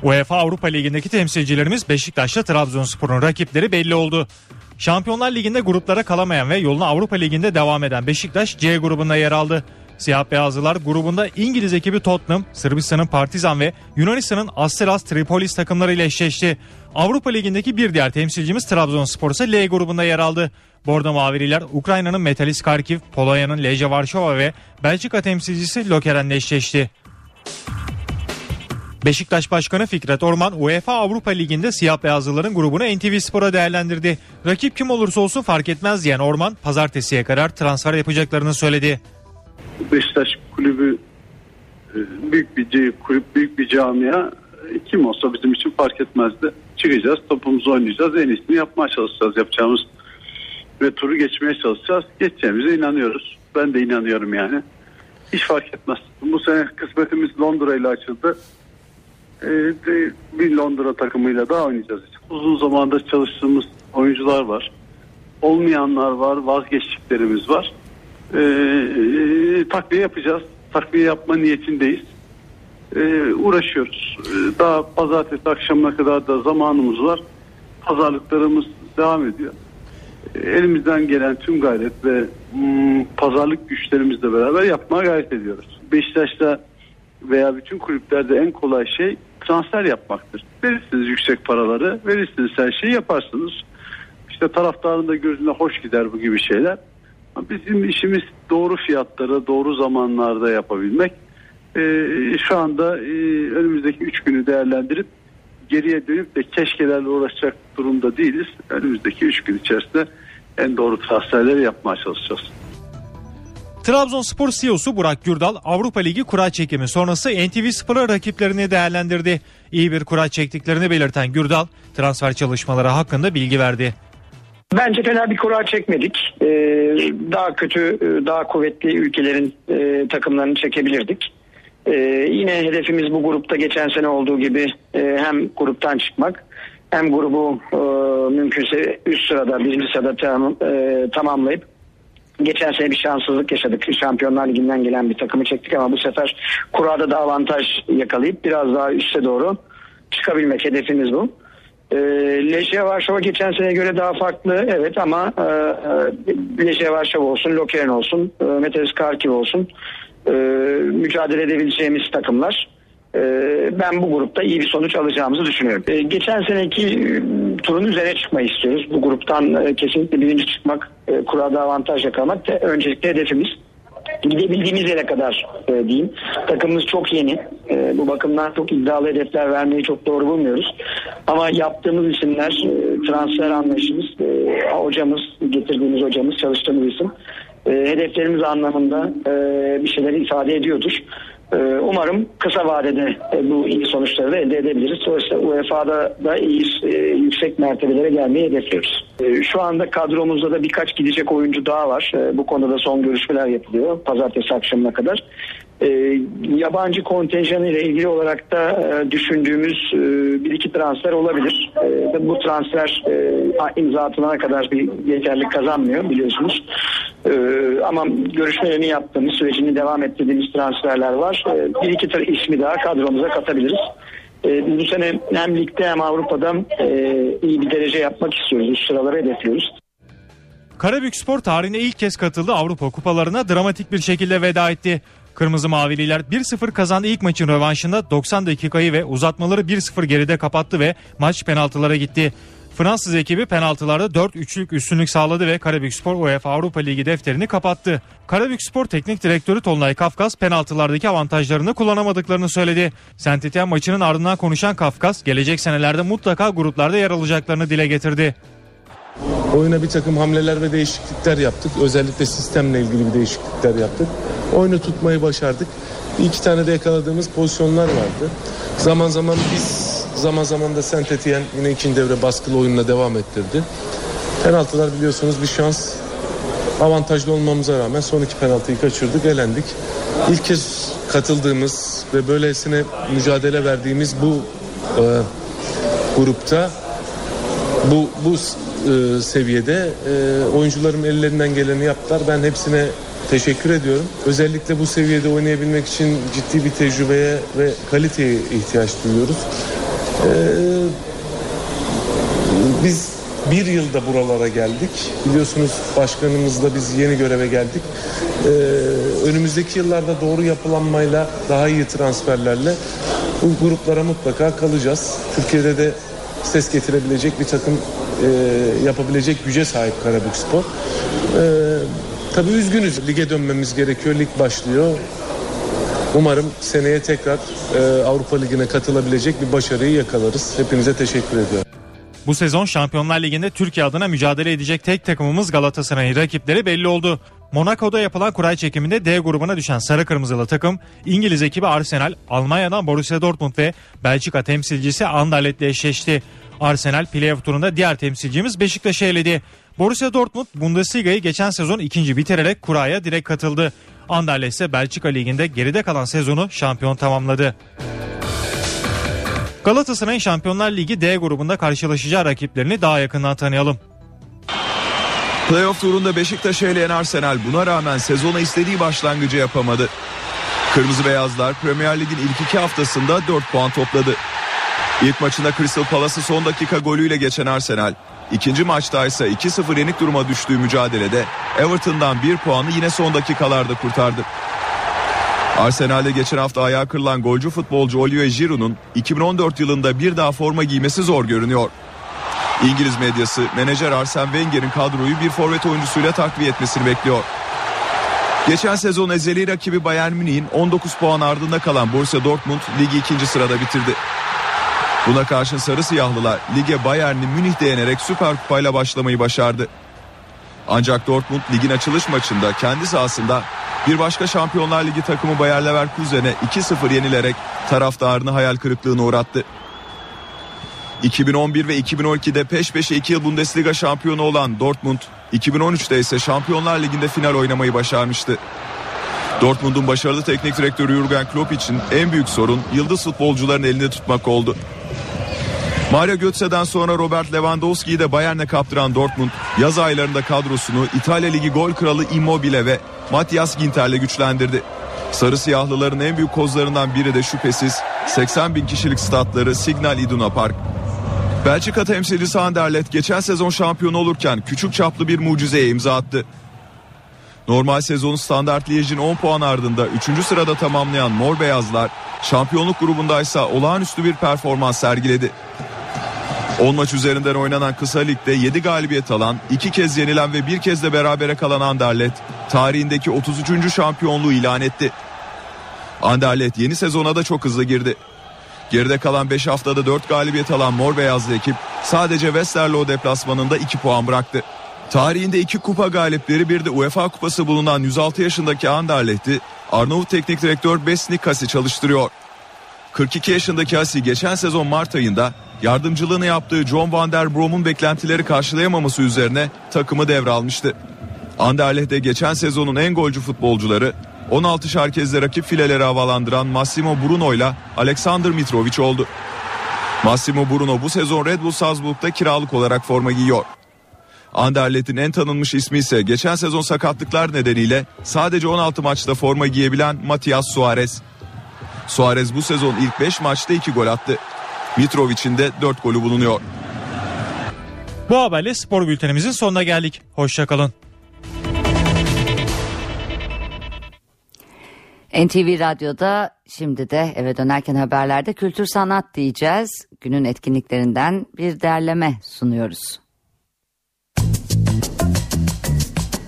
UEFA Avrupa Ligi'ndeki temsilcilerimiz Beşiktaş'la Trabzonspor'un rakipleri belli oldu. Şampiyonlar Ligi'nde gruplara kalamayan ve yoluna Avrupa Ligi'nde devam eden Beşiktaş C grubunda yer aldı. Siyah beyazlılar grubunda İngiliz ekibi Tottenham, Sırbistan'ın Partizan ve Yunanistan'ın Asteras Tripolis takımlarıyla eşleşti. Avrupa Ligi'ndeki bir diğer temsilcimiz Trabzonspor ise L grubunda yer aldı. Bordo Mavililer Ukrayna'nın Metalist Kharkiv, Polonya'nın Legia Varşova ve Belçika temsilcisi Lokeren'le eşleşti. Beşiktaş Başkanı Fikret Orman UEFA Avrupa Ligi'nde siyah beyazlıların grubunu NTV Spor'a değerlendirdi. Rakip kim olursa olsun fark etmez diyen Orman pazartesiye kadar transfer yapacaklarını söyledi. Beşiktaş kulübü e, büyük bir kulüp, büyük bir camia kim olsa bizim için fark etmezdi. Çıkacağız, topumuzu oynayacağız, en iyisini yapmaya çalışacağız. Yapacağımız ve turu geçmeye çalışacağız. Geçeceğimize inanıyoruz. Ben de inanıyorum yani. Hiç fark etmez. Bu sene kısmetimiz Londra ile açıldı. Ee, bir Londra takımıyla daha oynayacağız. Uzun zamandır çalıştığımız oyuncular var. Olmayanlar var, vazgeçtiklerimiz var. Ee, takviye yapacağız. Takviye yapma niyetindeyiz. Ee, uğraşıyoruz. Daha pazartesi akşamına kadar da zamanımız var. Pazarlıklarımız devam ediyor. Elimizden gelen tüm gayret ve hmm, pazarlık güçlerimizle beraber yapmaya gayret ediyoruz. Beşiktaş'ta veya bütün kulüplerde en kolay şey transfer yapmaktır. Verirsiniz yüksek paraları, verirsiniz her şeyi yaparsınız. İşte taraftarın da gözüne hoş gider bu gibi şeyler. Bizim işimiz doğru fiyatlara, doğru zamanlarda yapabilmek. Ee, şu anda e, önümüzdeki üç günü değerlendirip geriye dönüp de keşkelerle uğraşacak durumda değiliz. Önümüzdeki 3 gün içerisinde en doğru transferleri yapmaya çalışacağız. Trabzonspor CEO'su Burak Gürdal Avrupa Ligi kura çekimi sonrası NTV Spor'a rakiplerini değerlendirdi. İyi bir kura çektiklerini belirten Gürdal transfer çalışmaları hakkında bilgi verdi. Bence fena bir kura çekmedik. Ee, daha kötü, e, daha kuvvetli ülkelerin e, takımlarını çekebilirdik. Ee, yine hedefimiz bu grupta geçen sene olduğu gibi e, hem gruptan çıkmak hem grubu e, mümkünse üst sırada, birinci sırada tam, e, tamamlayıp geçen sene bir şanssızlık yaşadık. Şampiyonlar Ligi'nden gelen bir takımı çektik ama bu sefer kurada da avantaj yakalayıp biraz daha üste doğru çıkabilmek hedefimiz bu. E, Leşe Varşova geçen sene göre daha farklı evet ama e, e Leşe Varşova olsun, Lokeren olsun, e, Metelis Karkiv olsun e, mücadele edebileceğimiz takımlar. E, ben bu grupta iyi bir sonuç alacağımızı düşünüyorum. E, geçen seneki e, turun üzerine çıkmayı istiyoruz. Bu gruptan e, kesinlikle birinci çıkmak, e, kurada avantaj yakalamak te, öncelikle hedefimiz gidebildiğimiz yere kadar diyeyim. Takımımız çok yeni. Bu bakımdan çok iddialı hedefler vermeyi çok doğru bulmuyoruz. Ama yaptığımız isimler, transfer anlayışımız, hocamız, getirdiğimiz hocamız, çalıştığımız isim hedeflerimiz anlamında bir şeyler ifade ediyordur. E, umarım kısa vadede e, bu iyi sonuçları da elde edebiliriz. Dolayısıyla UEFA'da da iyi, e, yüksek mertebelere gelmeyi hedefliyoruz. E, şu anda kadromuzda da birkaç gidecek oyuncu daha var. E, bu konuda son görüşmeler yapılıyor pazartesi akşamına kadar. E, yabancı kontenjanı ile ilgili olarak da e, düşündüğümüz e, bir iki transfer olabilir. E, bu transfer e, imza atılana kadar bir yeterlik kazanmıyor biliyorsunuz. E, ama görüşmelerini yaptığımız sürecini devam ettirdiğimiz transferler var. E, bir iki ismi daha kadromuza katabiliriz. E, bu sene hem ligde hem Avrupa'da e, iyi bir derece yapmak istiyoruz. Üst sıraları hedefliyoruz. Karabük Spor tarihine ilk kez katıldı Avrupa kupalarına dramatik bir şekilde veda etti. Kırmızı Mavililer 1-0 kazandı ilk maçın rövanşında 90 dakikayı ve uzatmaları 1-0 geride kapattı ve maç penaltılara gitti. Fransız ekibi penaltılarda 4-3'lük üstünlük sağladı ve Karabükspor UEFA Avrupa Ligi defterini kapattı. Karabükspor Teknik Direktörü Tolunay Kafkas penaltılardaki avantajlarını kullanamadıklarını söyledi. Saint maçının ardından konuşan Kafkas gelecek senelerde mutlaka gruplarda yer alacaklarını dile getirdi. Oyuna bir takım hamleler ve değişiklikler yaptık. Özellikle sistemle ilgili bir değişiklikler yaptık. Oyunu tutmayı başardık. İki tane de yakaladığımız pozisyonlar vardı. Zaman zaman biz zaman zaman da Saint Etienne yine ikinci devre baskılı oyununa devam ettirdi. Penaltılar biliyorsunuz bir şans. Avantajlı olmamıza rağmen son iki penaltıyı kaçırdık, elendik. İlk kez katıldığımız ve böylesine mücadele verdiğimiz bu e, grupta bu bu e, seviyede e, oyuncularım ellerinden geleni yaptılar. Ben hepsine teşekkür ediyorum. Özellikle bu seviyede oynayabilmek için ciddi bir tecrübeye ve kaliteye ihtiyaç duyuyoruz. Ee, biz bir yılda buralara geldik. Biliyorsunuz başkanımızla biz yeni göreve geldik. Ee, önümüzdeki yıllarda doğru yapılanmayla, daha iyi transferlerle bu gruplara mutlaka kalacağız. Türkiye'de de ses getirebilecek bir takım e, yapabilecek güce sahip Karabükspor. Ee, tabii üzgünüz. Lige dönmemiz gerekiyor. Lig başlıyor. Umarım seneye tekrar e, Avrupa Ligi'ne katılabilecek bir başarıyı yakalarız. Hepinize teşekkür ediyorum. Bu sezon Şampiyonlar Ligi'nde Türkiye adına mücadele edecek tek takımımız Galatasaray'ın rakipleri belli oldu. Monaco'da yapılan kuray çekiminde D grubuna düşen sarı kırmızılı takım İngiliz ekibi Arsenal, Almanya'dan Borussia Dortmund ve Belçika temsilcisi Anderlet'le eşleşti. Arsenal playoff turunda diğer temsilcimiz Beşiktaş'ı eledi. Borussia Dortmund Bundesliga'yı geçen sezon ikinci bitirerek kuraya direkt katıldı. Anderlecht ise Belçika Ligi'nde geride kalan sezonu şampiyon tamamladı. Galatasaray'ın Şampiyonlar Ligi D grubunda karşılaşacağı rakiplerini daha yakından tanıyalım. Playoff turunda Beşiktaş'ı eleyen Arsenal buna rağmen sezona istediği başlangıcı yapamadı. Kırmızı Beyazlar Premier Lig'in ilk iki haftasında 4 puan topladı. İlk maçında Crystal Palace'ı son dakika golüyle geçen Arsenal, ikinci maçta ise 2-0 yenik duruma düştüğü mücadelede Everton'dan bir puanı yine son dakikalarda kurtardı. Arsenal'de geçen hafta ayağı kırılan golcü futbolcu Olivier Giroud'un 2014 yılında bir daha forma giymesi zor görünüyor. İngiliz medyası menajer Arsene Wenger'in kadroyu bir forvet oyuncusuyla takviye etmesini bekliyor. Geçen sezon ezeli rakibi Bayern Münih'in 19 puan ardında kalan Borussia Dortmund ligi ikinci sırada bitirdi. Buna karşın sarı siyahlılar lige Bayern'i Münih'te yenerek Süper Kupayla başlamayı başardı. Ancak Dortmund ligin açılış maçında kendi sahasında bir başka Şampiyonlar Ligi takımı Bayer Leverkusen'e 2-0 yenilerek taraftarını hayal kırıklığına uğrattı. 2011 ve 2012'de peş peşe 2 yıl Bundesliga şampiyonu olan Dortmund, 2013'te ise Şampiyonlar Ligi'nde final oynamayı başarmıştı. Dortmund'un başarılı teknik direktörü Jurgen Klopp için en büyük sorun yıldız futbolcuların elinde tutmak oldu. Mario Götze'den sonra Robert Lewandowski'yi de Bayern'e kaptıran Dortmund yaz aylarında kadrosunu İtalya Ligi gol kralı Immobile ve Matias Ginter'le güçlendirdi. Sarı siyahlıların en büyük kozlarından biri de şüphesiz 80 bin kişilik statları Signal Iduna Park. Belçika temsilcisi Anderlecht geçen sezon şampiyon olurken küçük çaplı bir mucizeye imza attı. Normal sezonu Standart Liège'in 10 puan ardında 3. sırada tamamlayan Mor Beyazlar şampiyonluk grubundaysa olağanüstü bir performans sergiledi. 10 maç üzerinden oynanan kısa ligde 7 galibiyet alan, 2 kez yenilen ve bir kez de berabere kalan Anderlet tarihindeki 33. şampiyonluğu ilan etti. Anderlet yeni sezona da çok hızlı girdi. Geride kalan 5 haftada 4 galibiyet alan mor beyazlı ekip sadece Westerlo deplasmanında 2 puan bıraktı. Tarihinde 2 kupa galipleri bir de UEFA kupası bulunan 106 yaşındaki Anderlecht'i Arnavut teknik direktör Besni Kasi çalıştırıyor. 42 yaşındaki Asi geçen sezon Mart ayında yardımcılığını yaptığı John Van Der Brom'un beklentileri karşılayamaması üzerine takımı devralmıştı. Anderlecht'te geçen sezonun en golcü futbolcuları 16 şarkezle rakip fileleri havalandıran Massimo Bruno ile Alexander Mitrovic oldu. Massimo Bruno bu sezon Red Bull Salzburg'da kiralık olarak forma giyiyor. Anderlet'in en tanınmış ismi ise geçen sezon sakatlıklar nedeniyle sadece 16 maçta forma giyebilen Matias Suarez. Suarez bu sezon ilk 5 maçta 2 gol attı. Mitrovic'in de 4 golü bulunuyor. Bu haberle spor bültenimizin sonuna geldik. Hoşçakalın. NTV Radyo'da şimdi de eve dönerken haberlerde kültür sanat diyeceğiz. Günün etkinliklerinden bir derleme sunuyoruz.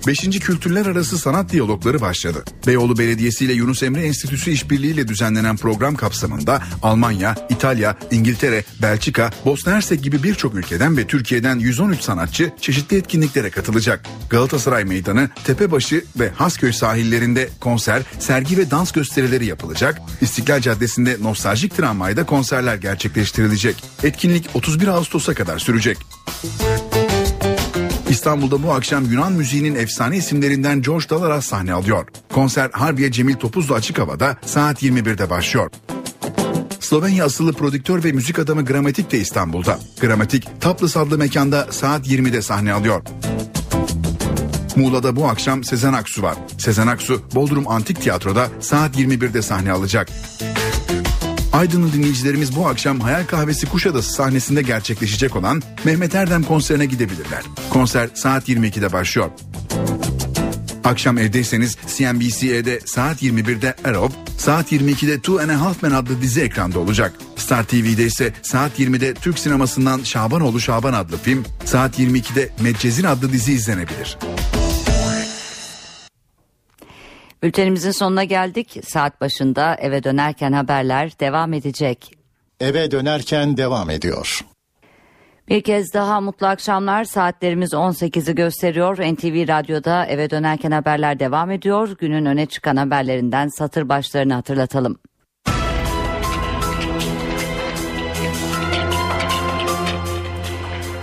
Beşinci Kültürler Arası Sanat Diyalogları başladı. Beyoğlu Belediyesi ile Yunus Emre Enstitüsü işbirliğiyle düzenlenen program kapsamında Almanya, İtalya, İngiltere, Belçika, Bosna Hersek gibi birçok ülkeden ve Türkiye'den 113 sanatçı çeşitli etkinliklere katılacak. Galatasaray Meydanı, Tepebaşı ve Hasköy sahillerinde konser, sergi ve dans gösterileri yapılacak. İstiklal Caddesi'nde nostaljik tramvayda konserler gerçekleştirilecek. Etkinlik 31 Ağustos'a kadar sürecek. İstanbul'da bu akşam Yunan müziğinin efsane isimlerinden George Dalaras sahne alıyor. Konser Harbiye Cemil Topuzlu Açık Hava'da saat 21'de başlıyor. Slovenya asıllı prodüktör ve müzik adamı Gramatik de İstanbul'da. Gramatik, Taplas adlı mekanda saat 20'de sahne alıyor. Muğla'da bu akşam Sezen Aksu var. Sezen Aksu, Bodrum Antik Tiyatro'da saat 21'de sahne alacak. Aydınlı dinleyicilerimiz bu akşam Hayal Kahvesi Kuşadası sahnesinde gerçekleşecek olan Mehmet Erdem konserine gidebilirler. Konser saat 22'de başlıyor. Akşam evdeyseniz CNBC'de saat 21'de Arrow, saat 22'de Two and a Half Men adlı dizi ekranda olacak. Star TV'de ise saat 20'de Türk sinemasından Şabanoğlu Şaban adlı film, saat 22'de Medcezir adlı dizi izlenebilir. Bültenimizin sonuna geldik. Saat başında eve dönerken haberler devam edecek. Eve dönerken devam ediyor. Bir kez daha mutlu akşamlar. Saatlerimiz 18'i gösteriyor. NTV Radyo'da eve dönerken haberler devam ediyor. Günün öne çıkan haberlerinden satır başlarını hatırlatalım.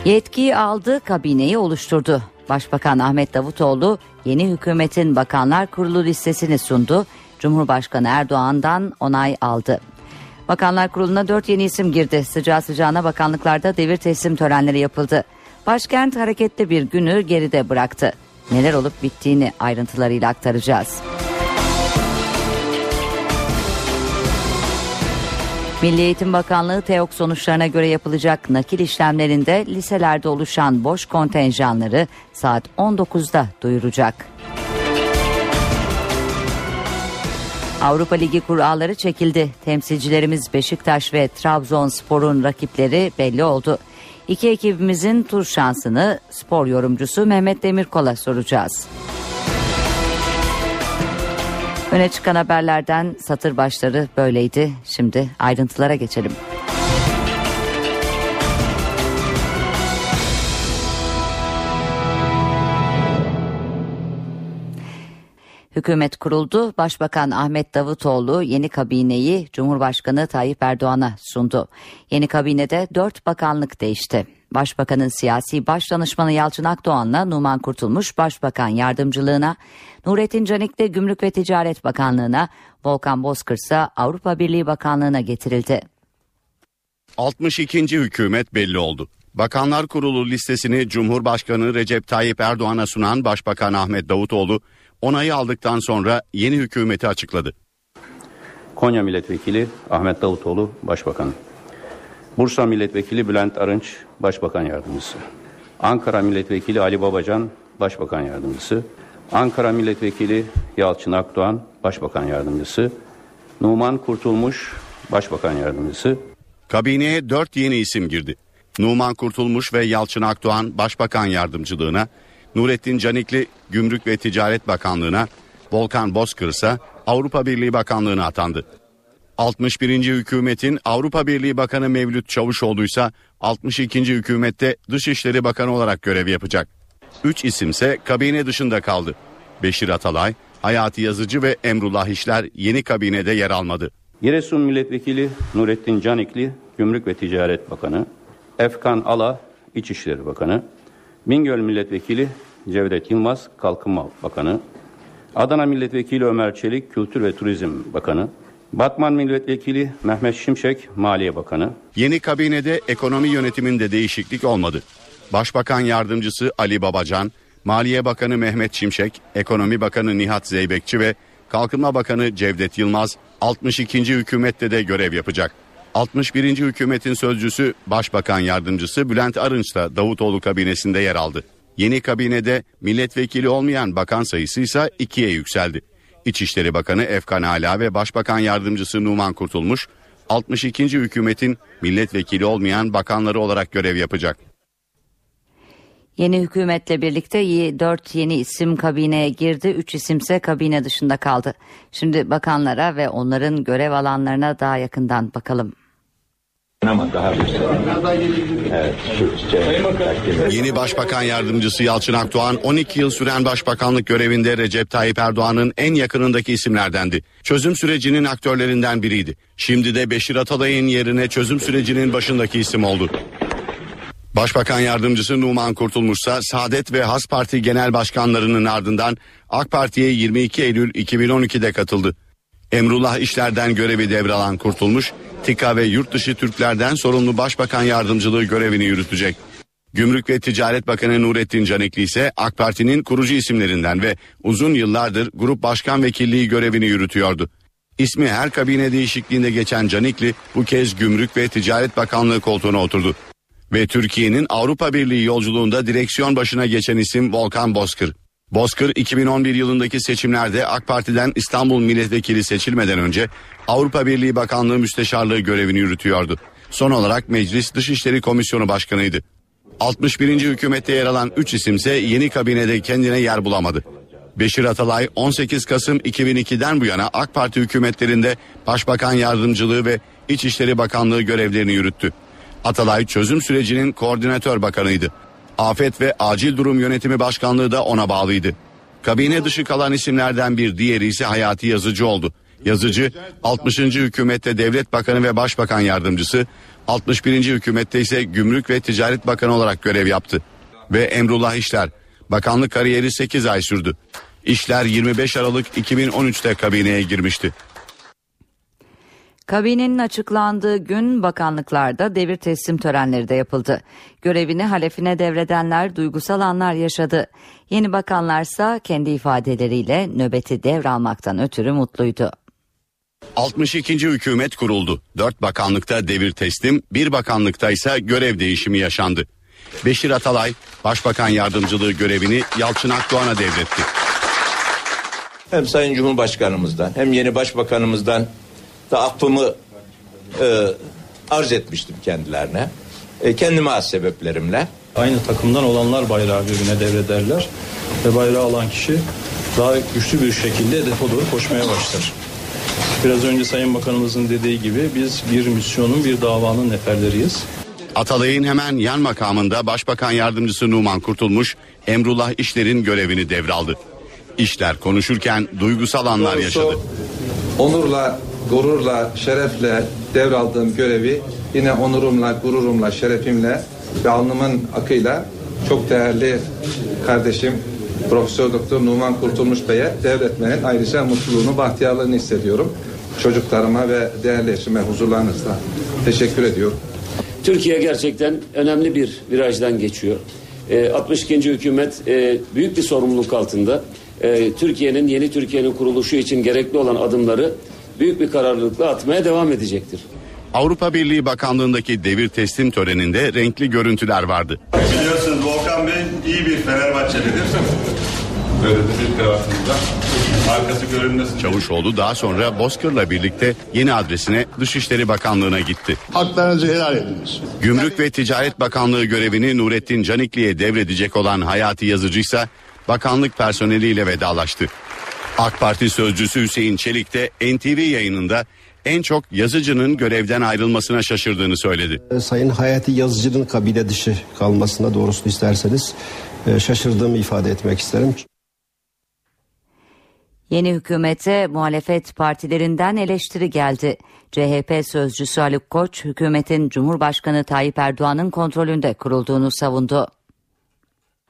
Yetkiyi aldı, kabineyi oluşturdu. Başbakan Ahmet Davutoğlu yeni hükümetin bakanlar kurulu listesini sundu. Cumhurbaşkanı Erdoğan'dan onay aldı. Bakanlar Kurulu'na dört yeni isim girdi. Sıcağı sıcağına bakanlıklarda devir teslim törenleri yapıldı. Başkent hareketli bir günü geride bıraktı. Neler olup bittiğini ayrıntılarıyla aktaracağız. Milli Eğitim Bakanlığı TEOK sonuçlarına göre yapılacak nakil işlemlerinde liselerde oluşan boş kontenjanları saat 19'da duyuracak. Avrupa Ligi kuralları çekildi. Temsilcilerimiz Beşiktaş ve Trabzonspor'un rakipleri belli oldu. İki ekibimizin tur şansını spor yorumcusu Mehmet Demirkol'a soracağız. Öne çıkan haberlerden satır başları böyleydi. Şimdi ayrıntılara geçelim. Hükümet kuruldu. Başbakan Ahmet Davutoğlu yeni kabineyi Cumhurbaşkanı Tayyip Erdoğan'a sundu. Yeni kabinede dört bakanlık değişti. Başbakanın siyasi baş danışmanı Yalçın Akdoğan'la Numan Kurtulmuş Başbakan yardımcılığına, Nurettin Canik de Gümrük ve Ticaret Bakanlığı'na, Volkan Bozkır ise Avrupa Birliği Bakanlığı'na getirildi. 62. hükümet belli oldu. Bakanlar Kurulu listesini Cumhurbaşkanı Recep Tayyip Erdoğan'a sunan Başbakan Ahmet Davutoğlu onayı aldıktan sonra yeni hükümeti açıkladı. Konya Milletvekili Ahmet Davutoğlu Başbakan. Bursa Milletvekili Bülent Arınç Başbakan Yardımcısı. Ankara Milletvekili Ali Babacan Başbakan Yardımcısı. Ankara Milletvekili Yalçın Akdoğan Başbakan Yardımcısı. Numan Kurtulmuş Başbakan Yardımcısı. Kabineye dört yeni isim girdi. Numan Kurtulmuş ve Yalçın Akdoğan Başbakan Yardımcılığına, Nurettin Canikli Gümrük ve Ticaret Bakanlığı'na, Volkan Bozkır ise Avrupa Birliği Bakanlığı'na atandı. 61. hükümetin Avrupa Birliği Bakanı Mevlüt Çavuşoğlu ise 62. hükümette Dışişleri Bakanı olarak görev yapacak. Üç isimse kabine dışında kaldı. Beşir Atalay, Hayati Yazıcı ve Emrullah İşler yeni kabinede yer almadı. Giresun Milletvekili Nurettin Canikli Gümrük ve Ticaret Bakanı. Efkan Ala İçişleri Bakanı. Bingöl Milletvekili Cevdet Yılmaz Kalkınma Bakanı. Adana Milletvekili Ömer Çelik Kültür ve Turizm Bakanı. Batman Milletvekili Mehmet Şimşek Maliye Bakanı. Yeni kabinede ekonomi yönetiminde değişiklik olmadı. Başbakan Yardımcısı Ali Babacan, Maliye Bakanı Mehmet Şimşek, Ekonomi Bakanı Nihat Zeybekçi ve Kalkınma Bakanı Cevdet Yılmaz 62. hükümette de görev yapacak. 61. hükümetin sözcüsü Başbakan Yardımcısı Bülent Arınç da Davutoğlu kabinesinde yer aldı. Yeni kabinede milletvekili olmayan bakan sayısı ise ikiye yükseldi. İçişleri Bakanı Efkan Ala ve Başbakan Yardımcısı Numan Kurtulmuş 62. hükümetin milletvekili olmayan bakanları olarak görev yapacak. Yeni hükümetle birlikte 4 yeni isim kabineye girdi, 3 isimse kabine dışında kaldı. Şimdi bakanlara ve onların görev alanlarına daha yakından bakalım. Ama daha bir evet, Yeni Başbakan Yardımcısı Yalçın Akdoğan 12 yıl süren başbakanlık görevinde Recep Tayyip Erdoğan'ın en yakınındaki isimlerdendi. Çözüm sürecinin aktörlerinden biriydi. Şimdi de Beşir Atalay'ın yerine çözüm sürecinin başındaki isim oldu. Başbakan Yardımcısı Numan Kurtulmuşsa Saadet ve Has Parti Genel Başkanlarının ardından AK Parti'ye 22 Eylül 2012'de katıldı. Emrullah işlerden görevi devralan Kurtulmuş, TİKA ve yurt dışı Türklerden sorumlu Başbakan Yardımcılığı görevini yürütecek. Gümrük ve Ticaret Bakanı Nurettin Canikli ise AK Parti'nin kurucu isimlerinden ve uzun yıllardır Grup Başkan Vekilliği görevini yürütüyordu. İsmi her kabine değişikliğinde geçen Canikli bu kez Gümrük ve Ticaret Bakanlığı koltuğuna oturdu. Ve Türkiye'nin Avrupa Birliği yolculuğunda direksiyon başına geçen isim Volkan Bozkır. Bozkır 2011 yılındaki seçimlerde AK Parti'den İstanbul Milletvekili seçilmeden önce Avrupa Birliği Bakanlığı Müsteşarlığı görevini yürütüyordu. Son olarak Meclis Dışişleri Komisyonu Başkanıydı. 61. hükümette yer alan 3 isimse yeni kabinede kendine yer bulamadı. Beşir Atalay 18 Kasım 2002'den bu yana AK Parti hükümetlerinde Başbakan Yardımcılığı ve İçişleri Bakanlığı görevlerini yürüttü. Atalay çözüm sürecinin koordinatör bakanıydı. Afet ve Acil Durum Yönetimi Başkanlığı da ona bağlıydı. Kabine dışı kalan isimlerden bir diğeri ise Hayati Yazıcı oldu. Yazıcı 60. hükümette devlet bakanı ve başbakan yardımcısı, 61. hükümette ise gümrük ve ticaret bakanı olarak görev yaptı. Ve Emrullah İşler, bakanlık kariyeri 8 ay sürdü. İşler 25 Aralık 2013'te kabineye girmişti. Kabinenin açıklandığı gün bakanlıklarda devir teslim törenleri de yapıldı. Görevini halefine devredenler duygusal anlar yaşadı. Yeni bakanlarsa kendi ifadeleriyle nöbeti devralmaktan ötürü mutluydu. 62. hükümet kuruldu. 4 bakanlıkta devir teslim, bir bakanlıkta ise görev değişimi yaşandı. Beşir Atalay, Başbakan Yardımcılığı görevini Yalçın Akdoğan'a devretti. Hem Sayın Cumhurbaşkanımızdan hem yeni Başbakanımızdan da affımı e, arz etmiştim kendilerine. E, kendime az sebeplerimle. Aynı takımdan olanlar bayrağı birbirine devrederler ve bayrağı alan kişi daha güçlü bir şekilde hedefe doğru koşmaya başlar. Biraz önce Sayın Bakanımızın dediği gibi biz bir misyonun bir davanın neferleriyiz. Atalay'ın hemen yan makamında Başbakan Yardımcısı Numan Kurtulmuş, Emrullah İşler'in görevini devraldı. İşler konuşurken duygusal anlar yaşadı. Onurla, gururla, şerefle devraldığım görevi yine onurumla, gururumla, şerefimle ve alnımın akıyla çok değerli kardeşim Profesör Doktor Numan Kurtulmuş Bey'e devretmenin ayrıca mutluluğunu, bahtiyarlığını hissediyorum. Çocuklarıma ve değerli eşime huzurlarınızda teşekkür ediyorum. Türkiye gerçekten önemli bir virajdan geçiyor. E, 62. hükümet büyük bir sorumluluk altında. E, Türkiye'nin yeni Türkiye'nin kuruluşu için gerekli olan adımları büyük bir kararlılıkla atmaya devam edecektir. Avrupa Birliği Bakanlığındaki devir teslim töreninde renkli görüntüler vardı. Biliyorsunuz Volkan Bey iyi bir Fenerbahçelidir. Böyle de bir kravatımızda. Arkası görünmesin. Çavuşoğlu daha sonra Bozkır'la birlikte yeni adresine Dışişleri Bakanlığı'na gitti. Haklarınızı helal ediniz. Gümrük ve Ticaret Bakanlığı görevini Nurettin Canikli'ye devredecek olan Hayati Yazıcı ise bakanlık personeliyle vedalaştı. AK Parti sözcüsü Hüseyin Çelik de NTV yayınında en çok yazıcının görevden ayrılmasına şaşırdığını söyledi. E, Sayın Hayati Yazıcı'nın kabine dışı kalmasına doğrusunu isterseniz e, şaşırdığımı ifade etmek isterim. Yeni hükümete muhalefet partilerinden eleştiri geldi. CHP sözcüsü Haluk Koç, hükümetin Cumhurbaşkanı Tayyip Erdoğan'ın kontrolünde kurulduğunu savundu.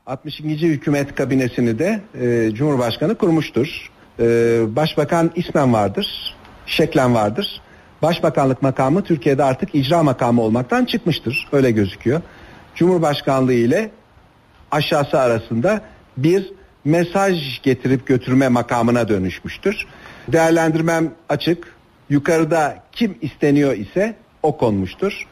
62. hükümet kabinesini de e, Cumhurbaşkanı kurmuştur. E, Başbakan ismen vardır, şeklen vardır. Başbakanlık makamı Türkiye'de artık icra makamı olmaktan çıkmıştır. Öyle gözüküyor. Cumhurbaşkanlığı ile aşağısı arasında bir mesaj getirip götürme makamına dönüşmüştür. Değerlendirmem açık. Yukarıda kim isteniyor ise o konmuştur.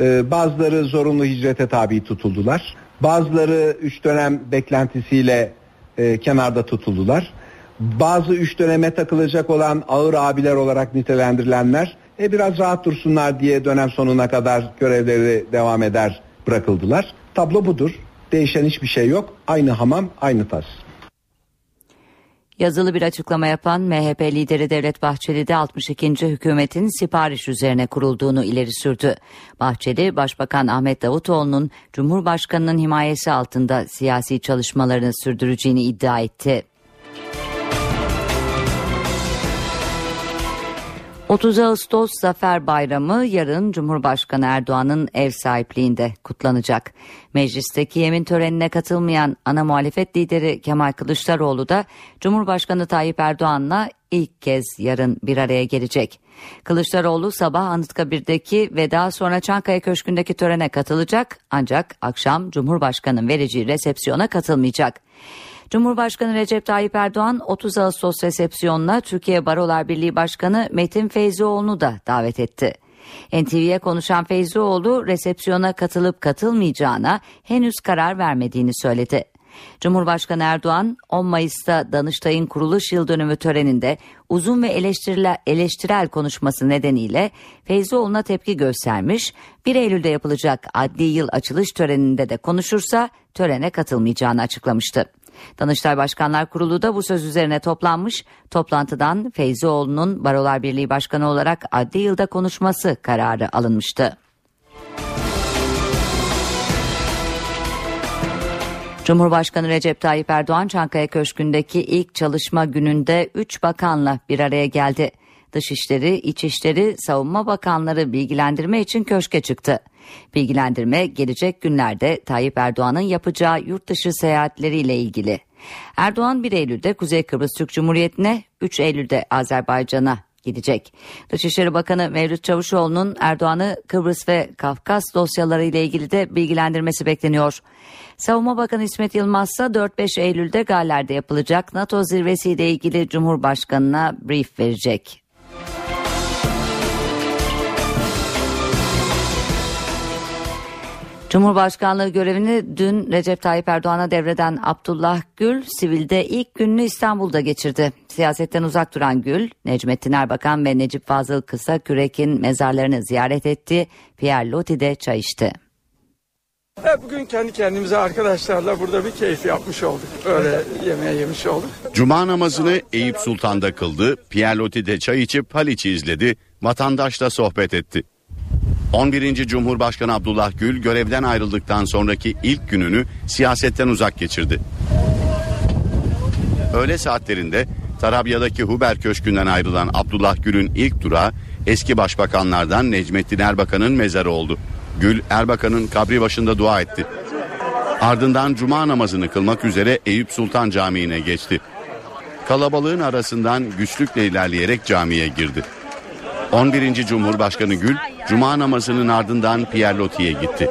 Ee, bazıları zorunlu hicrete tabi tutuldular. Bazıları üç dönem beklentisiyle e, kenarda tutuldular. Bazı üç döneme takılacak olan ağır abiler olarak nitelendirilenler e, biraz rahat dursunlar diye dönem sonuna kadar görevleri devam eder bırakıldılar. Tablo budur. Değişen hiçbir şey yok. Aynı hamam, aynı tas. Yazılı bir açıklama yapan MHP lideri Devlet Bahçeli de 62. hükümetin sipariş üzerine kurulduğunu ileri sürdü. Bahçeli, Başbakan Ahmet Davutoğlu'nun Cumhurbaşkanı'nın himayesi altında siyasi çalışmalarını sürdüreceğini iddia etti. 30 Ağustos Zafer Bayramı yarın Cumhurbaşkanı Erdoğan'ın ev sahipliğinde kutlanacak. Meclisteki yemin törenine katılmayan ana muhalefet lideri Kemal Kılıçdaroğlu da Cumhurbaşkanı Tayyip Erdoğan'la ilk kez yarın bir araya gelecek. Kılıçdaroğlu sabah Anıtkabir'deki ve daha sonra Çankaya Köşkü'ndeki törene katılacak ancak akşam Cumhurbaşkanı'nın vereceği resepsiyona katılmayacak. Cumhurbaşkanı Recep Tayyip Erdoğan 30 Ağustos resepsiyonuna Türkiye Barolar Birliği Başkanı Metin Feyzioğlu'nu da davet etti. NTV'ye konuşan Feyzioğlu resepsiyona katılıp katılmayacağına henüz karar vermediğini söyledi. Cumhurbaşkanı Erdoğan 10 Mayıs'ta Danıştay'ın kuruluş yıl dönümü töreninde uzun ve eleştirel, konuşması nedeniyle Feyzioğlu'na tepki göstermiş, 1 Eylül'de yapılacak adli yıl açılış töreninde de konuşursa törene katılmayacağını açıklamıştı. Danıştay Başkanlar Kurulu da bu söz üzerine toplanmış. Toplantıdan Feyzioğlu'nun Barolar Birliği Başkanı olarak adli yılda konuşması kararı alınmıştı. Cumhurbaşkanı Recep Tayyip Erdoğan Çankaya Köşkü'ndeki ilk çalışma gününde 3 bakanla bir araya geldi. Dışişleri, İçişleri, Savunma Bakanları bilgilendirme için köşke çıktı. Bilgilendirme gelecek günlerde Tayyip Erdoğan'ın yapacağı yurt dışı seyahatleriyle ilgili. Erdoğan 1 Eylül'de Kuzey Kıbrıs Türk Cumhuriyeti'ne, 3 Eylül'de Azerbaycan'a gidecek. Dışişleri Bakanı Mevlüt Çavuşoğlu'nun Erdoğan'ı Kıbrıs ve Kafkas dosyaları ile ilgili de bilgilendirmesi bekleniyor. Savunma Bakanı İsmet Yılmaz ise 4-5 Eylül'de Galler'de yapılacak NATO zirvesiyle ilgili Cumhurbaşkanı'na brief verecek. Cumhurbaşkanlığı görevini dün Recep Tayyip Erdoğan'a devreden Abdullah Gül, sivilde ilk gününü İstanbul'da geçirdi. Siyasetten uzak duran Gül, Necmettin Erbakan ve Necip Fazıl Kısa Kürek'in mezarlarını ziyaret etti, Pierre Loti'de çay içti. Bugün kendi kendimize arkadaşlarla burada bir keyif yapmış olduk. Öyle yemeğe yemiş olduk. Cuma namazını Eyüp Sultan'da kıldı, Pierre Loti'de çay içip Haliç'i izledi, vatandaşla sohbet etti. 11. Cumhurbaşkanı Abdullah Gül görevden ayrıldıktan sonraki ilk gününü siyasetten uzak geçirdi. Öğle saatlerinde Tarabya'daki Huber Köşkü'nden ayrılan Abdullah Gül'ün ilk durağı eski başbakanlardan Necmettin Erbakan'ın mezarı oldu. Gül Erbakan'ın kabri başında dua etti. Ardından cuma namazını kılmak üzere Eyüp Sultan Camii'ne geçti. Kalabalığın arasından güçlükle ilerleyerek camiye girdi. 11. Cumhurbaşkanı Gül, cuma namazının ardından Pierre Loti'ye gitti.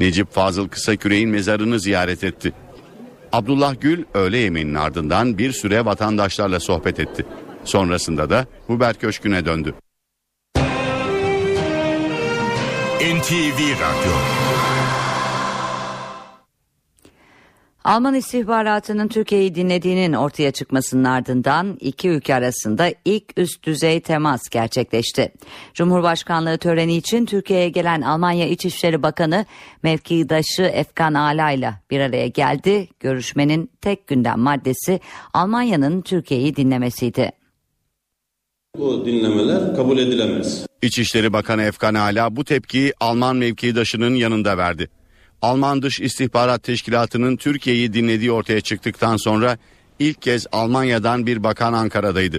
Necip Fazıl Kısaküre'nin mezarını ziyaret etti. Abdullah Gül öğle yemeğinin ardından bir süre vatandaşlarla sohbet etti. Sonrasında da Huber Köşkü'ne döndü. NTV Radyo Alman istihbaratının Türkiye'yi dinlediğinin ortaya çıkmasının ardından iki ülke arasında ilk üst düzey temas gerçekleşti. Cumhurbaşkanlığı töreni için Türkiye'ye gelen Almanya İçişleri Bakanı mevkidaşı Efkan Ala ile bir araya geldi. Görüşmenin tek gündem maddesi Almanya'nın Türkiye'yi dinlemesiydi. Bu dinlemeler kabul edilemez. İçişleri Bakanı Efkan Ala bu tepkiyi Alman mevkidaşının yanında verdi. Alman Dış İstihbarat Teşkilatı'nın Türkiye'yi dinlediği ortaya çıktıktan sonra ilk kez Almanya'dan bir bakan Ankara'daydı.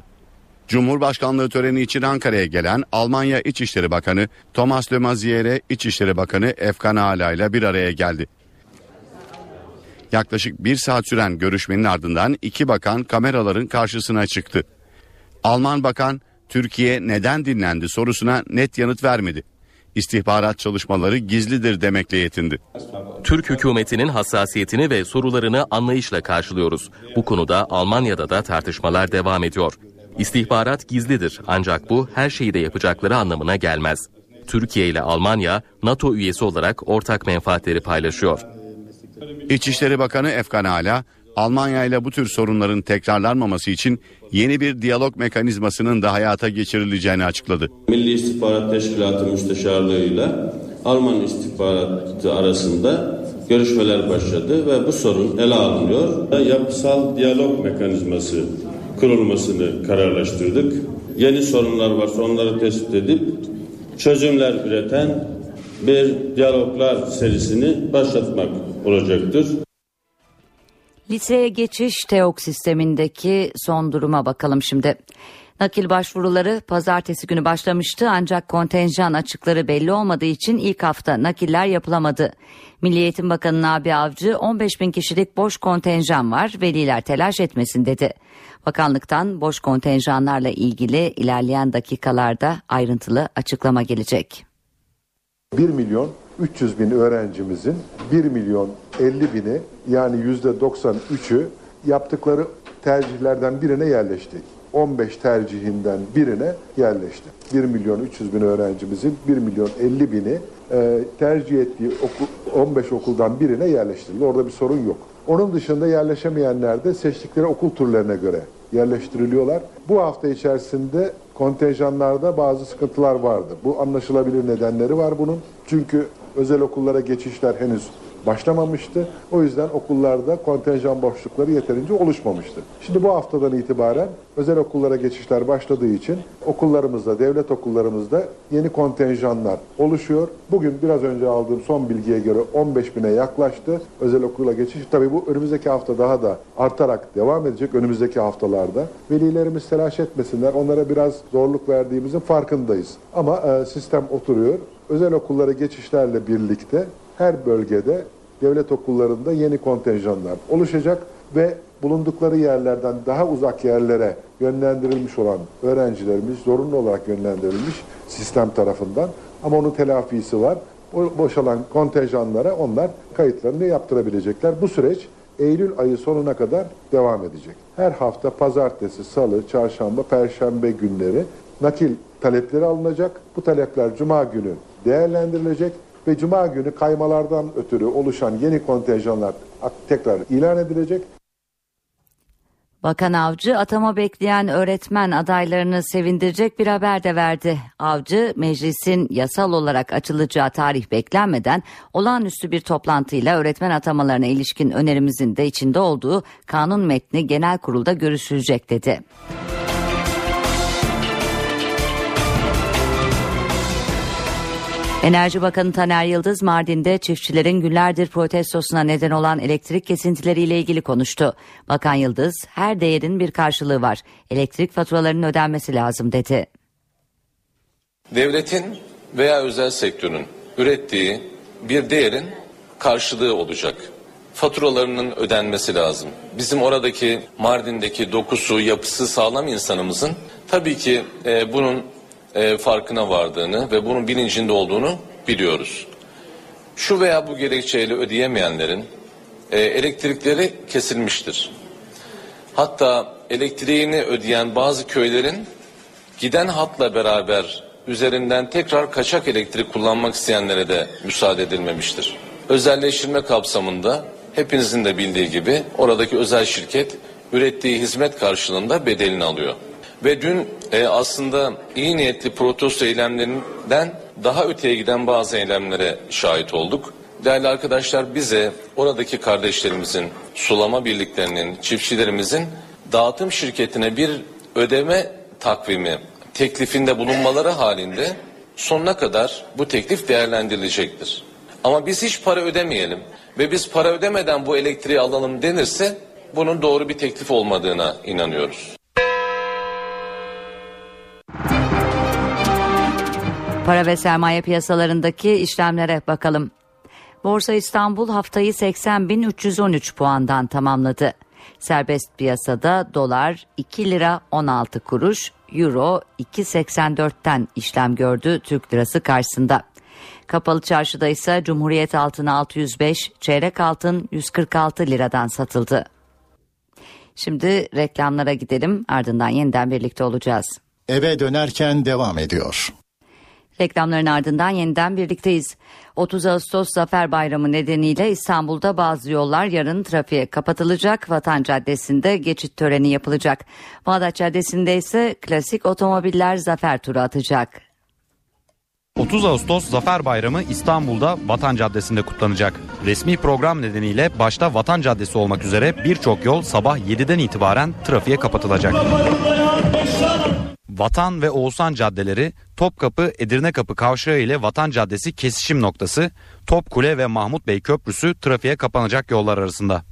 Cumhurbaşkanlığı töreni için Ankara'ya gelen Almanya İçişleri Bakanı Thomas de Maizière İçişleri Bakanı Efkan Ala ile bir araya geldi. Yaklaşık bir saat süren görüşmenin ardından iki bakan kameraların karşısına çıktı. Alman bakan Türkiye neden dinlendi sorusuna net yanıt vermedi. İstihbarat çalışmaları gizlidir demekle yetindi. Türk hükümetinin hassasiyetini ve sorularını anlayışla karşılıyoruz. Bu konuda Almanya'da da tartışmalar devam ediyor. İstihbarat gizlidir ancak bu her şeyi de yapacakları anlamına gelmez. Türkiye ile Almanya NATO üyesi olarak ortak menfaatleri paylaşıyor. İçişleri Bakanı Efkan Ala, Almanya ile bu tür sorunların tekrarlanmaması için yeni bir diyalog mekanizmasının da hayata geçirileceğini açıkladı. Milli İstihbarat Teşkilatı Müsteşarlığı'yla Alman istihbaratı arasında görüşmeler başladı ve bu sorun ele alınıyor. Yapısal diyalog mekanizması kurulmasını kararlaştırdık. Yeni sorunlar varsa onları tespit edip çözümler üreten bir diyaloglar serisini başlatmak olacaktır. Liseye geçiş TEOK sistemindeki son duruma bakalım şimdi. Nakil başvuruları pazartesi günü başlamıştı ancak kontenjan açıkları belli olmadığı için ilk hafta nakiller yapılamadı. Milli Eğitim Bakanı Nabi Avcı 15 bin kişilik boş kontenjan var veliler telaş etmesin dedi. Bakanlıktan boş kontenjanlarla ilgili ilerleyen dakikalarda ayrıntılı açıklama gelecek. 1 milyon 300 bin öğrencimizin 1 milyon 50 bini yani yüzde 93'ü yaptıkları tercihlerden birine yerleşti. 15 tercihinden birine yerleşti. 1 milyon 300 bin öğrencimizin 1 milyon 50 bini e, tercih ettiği okul, 15 okuldan birine yerleştirildi. Orada bir sorun yok. Onun dışında yerleşemeyenler de seçtikleri okul türlerine göre yerleştiriliyorlar. Bu hafta içerisinde kontenjanlarda bazı sıkıntılar vardı. Bu anlaşılabilir nedenleri var bunun. Çünkü özel okullara geçişler henüz başlamamıştı. O yüzden okullarda kontenjan boşlukları yeterince oluşmamıştı. Şimdi bu haftadan itibaren özel okullara geçişler başladığı için okullarımızda, devlet okullarımızda yeni kontenjanlar oluşuyor. Bugün biraz önce aldığım son bilgiye göre 15 bine yaklaştı özel okula geçiş. Tabii bu önümüzdeki hafta daha da artarak devam edecek önümüzdeki haftalarda. Velilerimiz telaş etmesinler. Onlara biraz zorluk verdiğimizin farkındayız. Ama e, sistem oturuyor. Özel okullara geçişlerle birlikte her bölgede devlet okullarında yeni kontenjanlar oluşacak ve bulundukları yerlerden daha uzak yerlere yönlendirilmiş olan öğrencilerimiz zorunlu olarak yönlendirilmiş sistem tarafından ama onun telafisi var. O boşalan kontenjanlara onlar kayıtlarını yaptırabilecekler. Bu süreç Eylül ayı sonuna kadar devam edecek. Her hafta pazartesi, salı, çarşamba, perşembe günleri nakil talepleri alınacak. Bu talepler cuma günü değerlendirilecek ve cuma günü kaymalardan ötürü oluşan yeni kontenjanlar tekrar ilan edilecek. Bakan Avcı atama bekleyen öğretmen adaylarını sevindirecek bir haber de verdi. Avcı meclisin yasal olarak açılacağı tarih beklenmeden olağanüstü bir toplantıyla öğretmen atamalarına ilişkin önerimizin de içinde olduğu kanun metni genel kurulda görüşülecek dedi. Enerji Bakanı Taner Yıldız Mardin'de çiftçilerin günlerdir protestosuna neden olan elektrik kesintileriyle ilgili konuştu. Bakan Yıldız her değerin bir karşılığı var. Elektrik faturalarının ödenmesi lazım dedi. Devletin veya özel sektörün ürettiği bir değerin karşılığı olacak. Faturalarının ödenmesi lazım. Bizim oradaki Mardin'deki dokusu, yapısı sağlam insanımızın tabii ki e, bunun e, farkına vardığını ve bunun bilincinde olduğunu biliyoruz. Şu veya bu gerekçeyle ödeyemeyenlerin e, elektrikleri kesilmiştir. Hatta elektriğini ödeyen bazı köylerin giden hatla beraber üzerinden tekrar kaçak elektrik kullanmak isteyenlere de müsaade edilmemiştir. Özelleştirme kapsamında hepinizin de bildiği gibi oradaki özel şirket ürettiği hizmet karşılığında bedelini alıyor. Ve dün e, aslında iyi niyetli protesto eylemlerinden daha öteye giden bazı eylemlere şahit olduk. Değerli arkadaşlar bize oradaki kardeşlerimizin, sulama birliklerinin, çiftçilerimizin dağıtım şirketine bir ödeme takvimi teklifinde bulunmaları halinde sonuna kadar bu teklif değerlendirilecektir. Ama biz hiç para ödemeyelim ve biz para ödemeden bu elektriği alalım denirse bunun doğru bir teklif olmadığına inanıyoruz. Para ve sermaye piyasalarındaki işlemlere bakalım. Borsa İstanbul haftayı 80.313 puandan tamamladı. Serbest piyasada dolar 2 lira 16 kuruş, euro 2.84'ten işlem gördü Türk lirası karşısında. Kapalı çarşıda ise Cumhuriyet altını 605, çeyrek altın 146 liradan satıldı. Şimdi reklamlara gidelim ardından yeniden birlikte olacağız. Eve dönerken devam ediyor. Reklamların ardından yeniden birlikteyiz. 30 Ağustos Zafer Bayramı nedeniyle İstanbul'da bazı yollar yarın trafiğe kapatılacak. Vatan Caddesi'nde geçit töreni yapılacak. Bağdat Caddesi'nde ise klasik otomobiller zafer turu atacak. 30 Ağustos Zafer Bayramı İstanbul'da Vatan Caddesi'nde kutlanacak. Resmi program nedeniyle başta Vatan Caddesi olmak üzere birçok yol sabah 7'den itibaren trafiğe kapatılacak. Vatan ve Oğuzhan caddeleri Topkapı Edirne Kapı kavşağı ile Vatan Caddesi kesişim noktası, Topkule ve Mahmut Bey Köprüsü trafiğe kapanacak yollar arasında.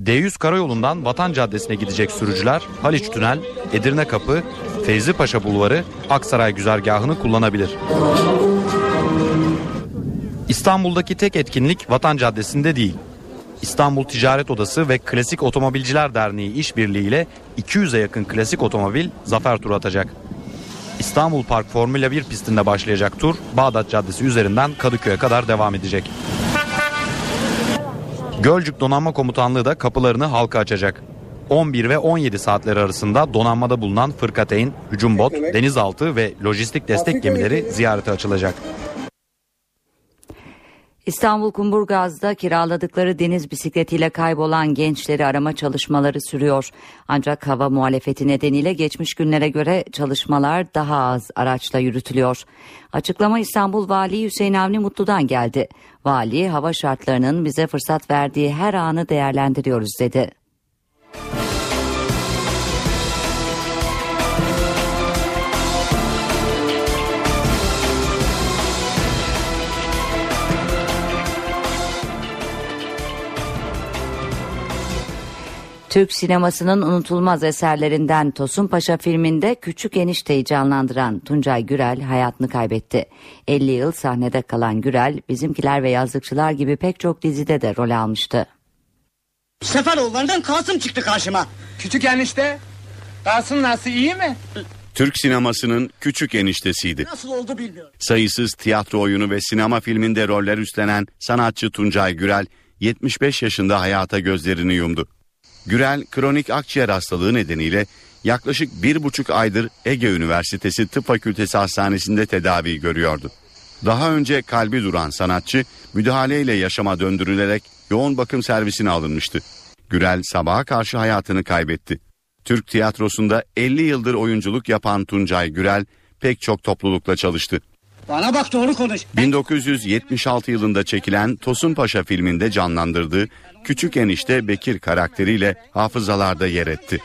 D100 karayolundan Vatan Caddesi'ne gidecek sürücüler Haliç Tünel, Edirne Kapı, Feyzi Paşa Bulvarı, Aksaray güzergahını kullanabilir. İstanbul'daki tek etkinlik Vatan Caddesi'nde değil. İstanbul Ticaret Odası ve Klasik Otomobilciler Derneği işbirliğiyle 200'e yakın klasik otomobil zafer turu atacak. İstanbul Park Formula 1 pistinde başlayacak tur Bağdat Caddesi üzerinden Kadıköy'e kadar devam edecek. Gölcük Donanma Komutanlığı da kapılarını halka açacak. 11 ve 17 saatleri arasında donanmada bulunan fırkateyn, hücum bot, denizaltı ve lojistik destek gemileri ziyarete açılacak. İstanbul Kumburgaz'da kiraladıkları deniz bisikletiyle kaybolan gençleri arama çalışmaları sürüyor. Ancak hava muhalefeti nedeniyle geçmiş günlere göre çalışmalar daha az araçla yürütülüyor. Açıklama İstanbul Vali Hüseyin Avni Mutlu'dan geldi. Vali hava şartlarının bize fırsat verdiği her anı değerlendiriyoruz dedi. Türk sinemasının unutulmaz eserlerinden Tosun Paşa filminde Küçük Enişte'yi canlandıran Tuncay Gürel hayatını kaybetti. 50 yıl sahnede kalan Gürel, Bizimkiler ve Yazlıkçılar gibi pek çok dizide de rol almıştı. Seferoğullarından Kasım çıktı karşıma. Küçük enişte, Kasım nasıl iyi mi? Türk sinemasının küçük eniştesiydi. Nasıl oldu bilmiyorum. Sayısız tiyatro oyunu ve sinema filminde roller üstlenen sanatçı Tuncay Gürel 75 yaşında hayata gözlerini yumdu. Gürel kronik akciğer hastalığı nedeniyle yaklaşık bir buçuk aydır Ege Üniversitesi Tıp Fakültesi Hastanesi'nde tedavi görüyordu. Daha önce kalbi duran sanatçı müdahaleyle yaşama döndürülerek yoğun bakım servisine alınmıştı. Gürel sabaha karşı hayatını kaybetti. Türk tiyatrosunda 50 yıldır oyunculuk yapan Tuncay Gürel pek çok toplulukla çalıştı. Bana bak doğru konuş. 1976 yılında çekilen Tosun Paşa filminde canlandırdığı küçük enişte Bekir karakteriyle hafızalarda yer etti.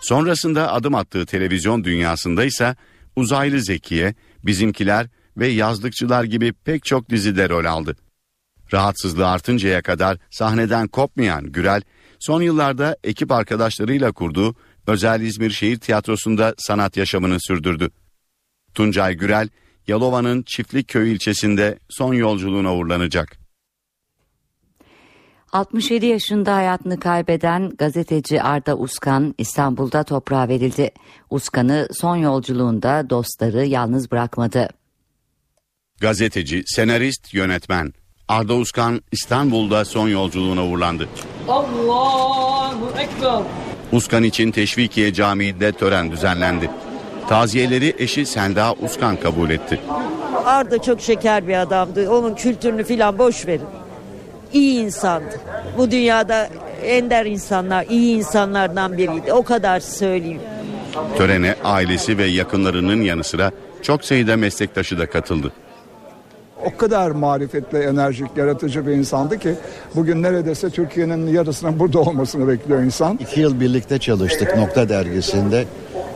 Sonrasında adım attığı televizyon dünyasında ise Uzaylı Zekiye, Bizimkiler ve Yazlıkçılar gibi pek çok dizide rol aldı. Rahatsızlığı artıncaya kadar sahneden kopmayan Gürel, son yıllarda ekip arkadaşlarıyla kurduğu Özel İzmir Şehir Tiyatrosu'nda sanat yaşamını sürdürdü. Tuncay Gürel, Yalova'nın Çiftlikköy ilçesinde son yolculuğuna uğurlanacak. 67 yaşında hayatını kaybeden gazeteci Arda Uskan İstanbul'da toprağa verildi. Uskan'ı son yolculuğunda dostları yalnız bırakmadı. Gazeteci, senarist, yönetmen Arda Uskan İstanbul'da son yolculuğuna uğurlandı. Allahu Ekber. Uskan için Teşvikiye Camii'nde tören düzenlendi. Taziyeleri eşi Selda Uskan kabul etti. Arda çok şeker bir adamdı. Onun kültürünü filan boş verin. İyi insandı. Bu dünyada ender insanlar, iyi insanlardan biriydi. O kadar söyleyeyim. Törene ailesi ve yakınlarının yanı sıra çok sayıda meslektaşı da katıldı. O kadar marifetli, enerjik, yaratıcı bir insandı ki bugün neredeyse Türkiye'nin yarısının burada olmasını bekliyor insan. İki yıl birlikte çalıştık Nokta Dergisi'nde.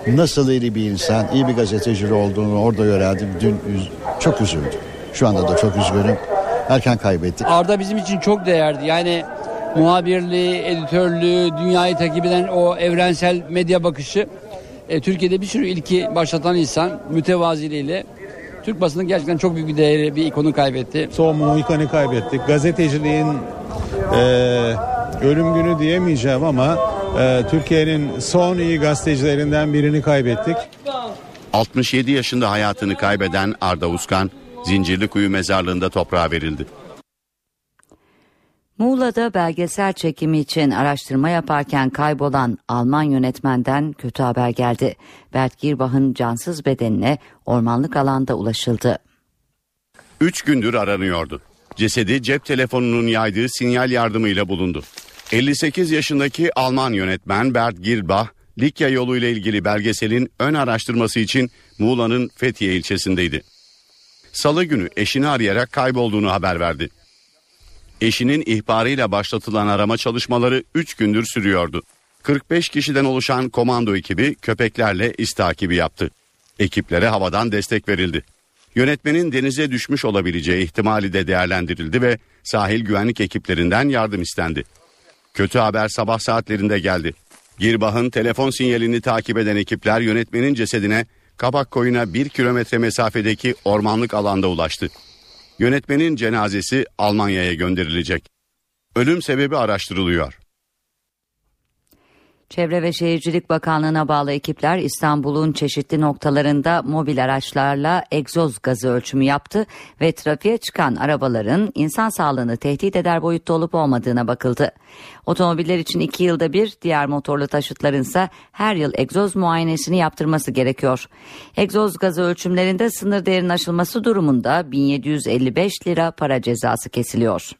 Nasıl iyi bir insan, iyi bir gazeteci olduğunu orada öğrendim. Dün üz- çok üzüldüm. Şu anda da çok üzgünüm. Erken kaybettik. Arda bizim için çok değerdi. Yani muhabirliği, editörlüğü, dünyayı takip eden o evrensel medya bakışı. E, Türkiye'de bir sürü ilki başlatan insan mütevaziliğiyle Türk basının gerçekten çok büyük bir değeri, bir ikonu kaybetti. Son Mohikan'ı kaybettik. Gazeteciliğin e, ölüm günü diyemeyeceğim ama e, Türkiye'nin son iyi gazetecilerinden birini kaybettik. 67 yaşında hayatını kaybeden Arda Uskan, Zincirlikuyu mezarlığında toprağa verildi. Muğla'da belgesel çekimi için araştırma yaparken kaybolan Alman yönetmenden kötü haber geldi. Bert Girbach'ın cansız bedenine ormanlık alanda ulaşıldı. 3 gündür aranıyordu. Cesedi cep telefonunun yaydığı sinyal yardımıyla bulundu. 58 yaşındaki Alman yönetmen Bert Girbach, Likya yoluyla ilgili belgeselin ön araştırması için Muğla'nın Fethiye ilçesindeydi. Salı günü eşini arayarak kaybolduğunu haber verdi. Eşinin ihbarıyla başlatılan arama çalışmaları 3 gündür sürüyordu. 45 kişiden oluşan komando ekibi köpeklerle iz yaptı. Ekiplere havadan destek verildi. Yönetmenin denize düşmüş olabileceği ihtimali de değerlendirildi ve sahil güvenlik ekiplerinden yardım istendi. Kötü haber sabah saatlerinde geldi. Girbah'ın telefon sinyalini takip eden ekipler yönetmenin cesedine Kabak koyuna bir kilometre mesafedeki ormanlık alanda ulaştı. Yönetmenin cenazesi Almanya'ya gönderilecek. Ölüm sebebi araştırılıyor. Çevre ve Şehircilik Bakanlığı'na bağlı ekipler İstanbul'un çeşitli noktalarında mobil araçlarla egzoz gazı ölçümü yaptı ve trafiğe çıkan arabaların insan sağlığını tehdit eder boyutta olup olmadığına bakıldı. Otomobiller için iki yılda bir, diğer motorlu taşıtların ise her yıl egzoz muayenesini yaptırması gerekiyor. Egzoz gazı ölçümlerinde sınır değerinin aşılması durumunda 1755 lira para cezası kesiliyor.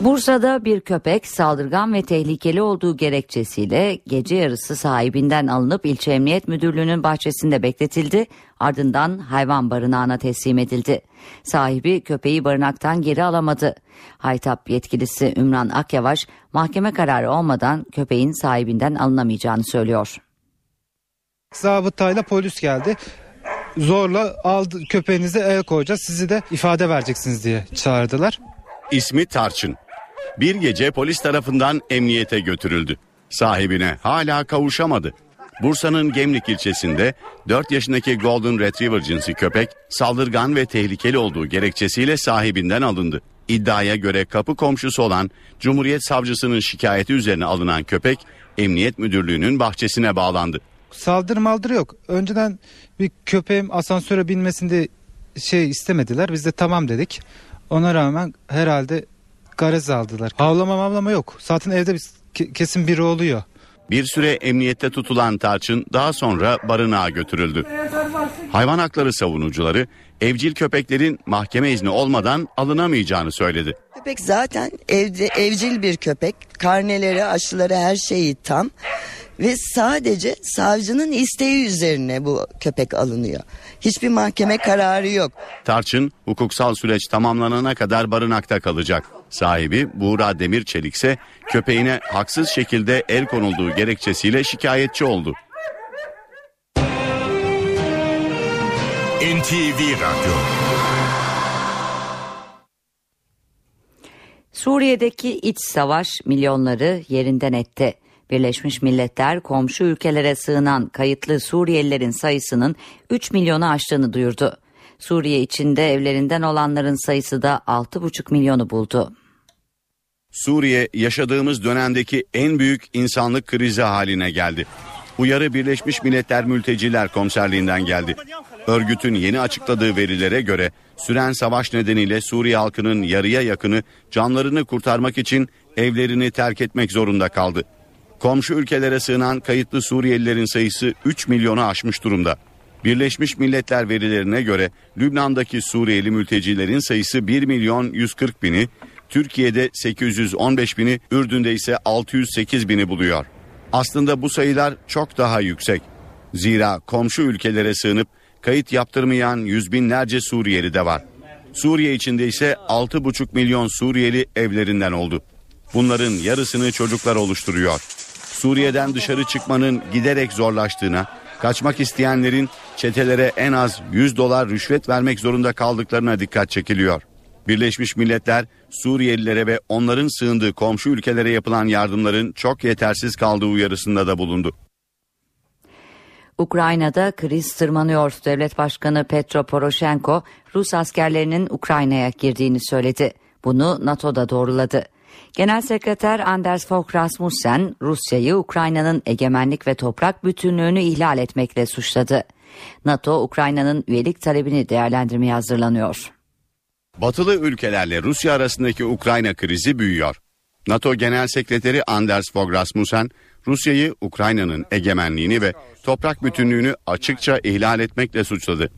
Bursa'da bir köpek saldırgan ve tehlikeli olduğu gerekçesiyle gece yarısı sahibinden alınıp ilçe emniyet müdürlüğünün bahçesinde bekletildi. Ardından hayvan barınağına teslim edildi. Sahibi köpeği barınaktan geri alamadı. Haytap yetkilisi Ümran Akyavaş mahkeme kararı olmadan köpeğin sahibinden alınamayacağını söylüyor. Zabıtayla polis geldi. Zorla aldı köpeğinize el koyacağız sizi de ifade vereceksiniz diye çağırdılar. İsmi Tarçın. Bir gece polis tarafından emniyete götürüldü. Sahibine hala kavuşamadı. Bursa'nın Gemlik ilçesinde 4 yaşındaki Golden Retriever cinsi köpek saldırgan ve tehlikeli olduğu gerekçesiyle sahibinden alındı. İddiaya göre kapı komşusu olan Cumhuriyet Savcısının şikayeti üzerine alınan köpek Emniyet Müdürlüğü'nün bahçesine bağlandı. Saldırı maldırı yok. Önceden bir köpeğim asansöre binmesinde şey istemediler. Biz de tamam dedik. Ona rağmen herhalde garez aldılar. Havlama mavlama yok. Zaten evde bir ke- kesin biri oluyor. Bir süre emniyette tutulan Tarçın daha sonra barınağa götürüldü. Hayvan hakları savunucuları evcil köpeklerin mahkeme izni olmadan alınamayacağını söyledi. Köpek zaten evde, evcil bir köpek. Karneleri, aşıları her şeyi tam. ve sadece savcının isteği üzerine bu köpek alınıyor. Hiçbir mahkeme kararı yok. Tarçın hukuksal süreç tamamlanana kadar barınakta kalacak. Sahibi Buğra Demirçelik ise köpeğine haksız şekilde el konulduğu gerekçesiyle şikayetçi oldu. NTV Radyo Suriye'deki iç savaş milyonları yerinden etti. Birleşmiş Milletler komşu ülkelere sığınan kayıtlı Suriyelilerin sayısının 3 milyonu aştığını duyurdu. Suriye içinde evlerinden olanların sayısı da 6,5 milyonu buldu. Suriye yaşadığımız dönemdeki en büyük insanlık krizi haline geldi. Uyarı Birleşmiş Milletler Mülteciler Komiserliğinden geldi. Örgütün yeni açıkladığı verilere göre süren savaş nedeniyle Suriye halkının yarıya yakını canlarını kurtarmak için evlerini terk etmek zorunda kaldı. Komşu ülkelere sığınan kayıtlı Suriyelilerin sayısı 3 milyonu aşmış durumda. Birleşmiş Milletler verilerine göre Lübnan'daki Suriyeli mültecilerin sayısı 1 milyon 140 bini, Türkiye'de 815 bini, Ürdün'de ise 608 bini buluyor. Aslında bu sayılar çok daha yüksek. Zira komşu ülkelere sığınıp kayıt yaptırmayan yüz binlerce Suriyeli de var. Suriye içinde ise 6,5 milyon Suriyeli evlerinden oldu. Bunların yarısını çocuklar oluşturuyor. Suriye'den dışarı çıkmanın giderek zorlaştığına, kaçmak isteyenlerin çetelere en az 100 dolar rüşvet vermek zorunda kaldıklarına dikkat çekiliyor. Birleşmiş Milletler Suriyelilere ve onların sığındığı komşu ülkelere yapılan yardımların çok yetersiz kaldığı uyarısında da bulundu. Ukrayna'da kriz tırmanıyor. Devlet Başkanı Petro Poroshenko Rus askerlerinin Ukrayna'ya girdiğini söyledi. Bunu NATO'da doğruladı. Genel Sekreter Anders Fogh Rasmussen Rusya'yı Ukrayna'nın egemenlik ve toprak bütünlüğünü ihlal etmekle suçladı. NATO Ukrayna'nın üyelik talebini değerlendirmeye hazırlanıyor. Batılı ülkelerle Rusya arasındaki Ukrayna krizi büyüyor. NATO Genel Sekreteri Anders Fogh Rasmussen, Rusya'yı Ukrayna'nın egemenliğini ve toprak bütünlüğünü açıkça ihlal etmekle suçladı.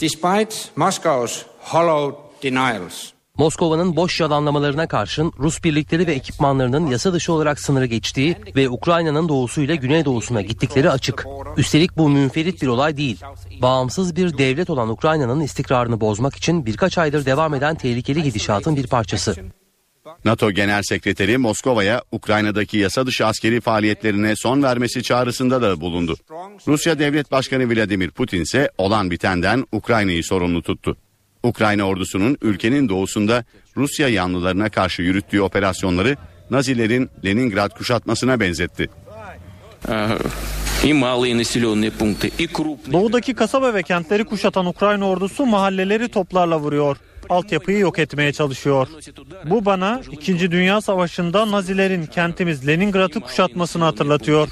Despite Moscow's hollow denials, Moskova'nın boş yalanlamalarına karşın Rus birlikleri ve ekipmanlarının yasa dışı olarak sınırı geçtiği ve Ukrayna'nın doğusuyla güneydoğusuna gittikleri açık. Üstelik bu münferit bir olay değil. Bağımsız bir devlet olan Ukrayna'nın istikrarını bozmak için birkaç aydır devam eden tehlikeli gidişatın bir parçası. NATO Genel Sekreteri Moskova'ya Ukrayna'daki yasa dışı askeri faaliyetlerine son vermesi çağrısında da bulundu. Rusya Devlet Başkanı Vladimir Putin ise olan bitenden Ukrayna'yı sorumlu tuttu. Ukrayna ordusunun ülkenin doğusunda Rusya yanlılarına karşı yürüttüğü operasyonları Nazilerin Leningrad kuşatmasına benzetti. Doğudaki kasaba ve kentleri kuşatan Ukrayna ordusu mahalleleri toplarla vuruyor. Altyapıyı yok etmeye çalışıyor. Bu bana 2. Dünya Savaşı'nda Nazilerin kentimiz Leningrad'ı kuşatmasını hatırlatıyor.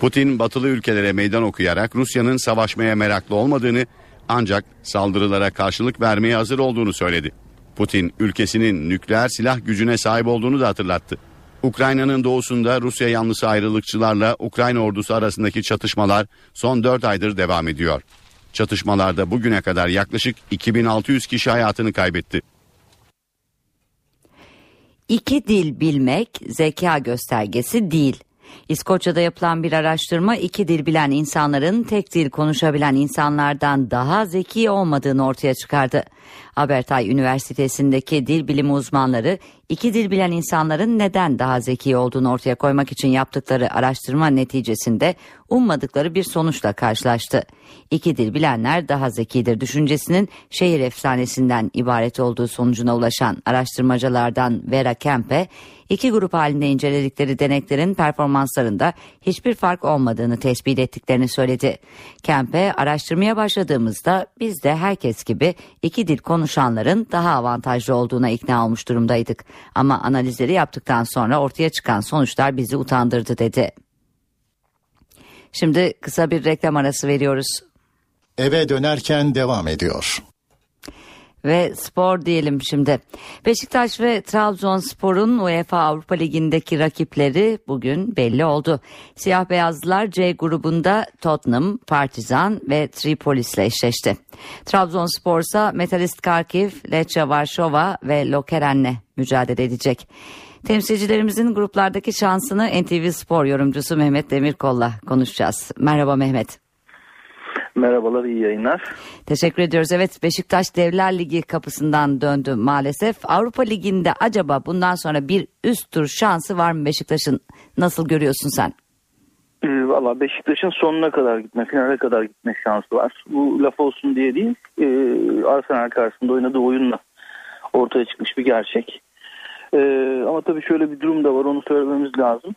Putin batılı ülkelere meydan okuyarak Rusya'nın savaşmaya meraklı olmadığını ancak saldırılara karşılık vermeye hazır olduğunu söyledi. Putin ülkesinin nükleer silah gücüne sahip olduğunu da hatırlattı. Ukrayna'nın doğusunda Rusya yanlısı ayrılıkçılarla Ukrayna ordusu arasındaki çatışmalar son 4 aydır devam ediyor. Çatışmalarda bugüne kadar yaklaşık 2600 kişi hayatını kaybetti. İki dil bilmek zeka göstergesi değil. İskoçya'da yapılan bir araştırma iki dil bilen insanların tek dil konuşabilen insanlardan daha zeki olmadığını ortaya çıkardı. Abertay Üniversitesi'ndeki dil bilimi uzmanları iki dil bilen insanların neden daha zeki olduğunu ortaya koymak için yaptıkları araştırma neticesinde ummadıkları bir sonuçla karşılaştı. İki dil bilenler daha zekidir düşüncesinin şehir efsanesinden ibaret olduğu sonucuna ulaşan araştırmacılardan Vera Kempe, iki grup halinde inceledikleri deneklerin performanslarında hiçbir fark olmadığını tespit ettiklerini söyledi. Kempe araştırmaya başladığımızda biz de herkes gibi iki dil konuşanların daha avantajlı olduğuna ikna olmuş durumdaydık. Ama analizleri yaptıktan sonra ortaya çıkan sonuçlar bizi utandırdı dedi. Şimdi kısa bir reklam arası veriyoruz. Eve dönerken devam ediyor. Ve spor diyelim şimdi. Beşiktaş ve Trabzonspor'un UEFA Avrupa Ligi'ndeki rakipleri bugün belli oldu. Siyah beyazlılar C grubunda Tottenham, Partizan ve Tripolis ile eşleşti. Trabzonspor ise Metalist Karkiv, Lecce Varşova ve Lokeren'le mücadele edecek. Temsilcilerimizin gruplardaki şansını NTV Spor yorumcusu Mehmet Demirkol'la konuşacağız. Merhaba Mehmet. Merhabalar, iyi yayınlar. Teşekkür ediyoruz. Evet Beşiktaş Devler Ligi kapısından döndü maalesef. Avrupa Ligi'nde acaba bundan sonra bir üst tur şansı var mı Beşiktaş'ın? Nasıl görüyorsun sen? Ee, Valla Beşiktaş'ın sonuna kadar gitme, finale kadar gitme şansı var. Bu laf olsun diye değil, e, Arsenal karşısında oynadığı oyunla ortaya çıkmış bir gerçek. E, ama tabii şöyle bir durum da var, onu söylememiz lazım.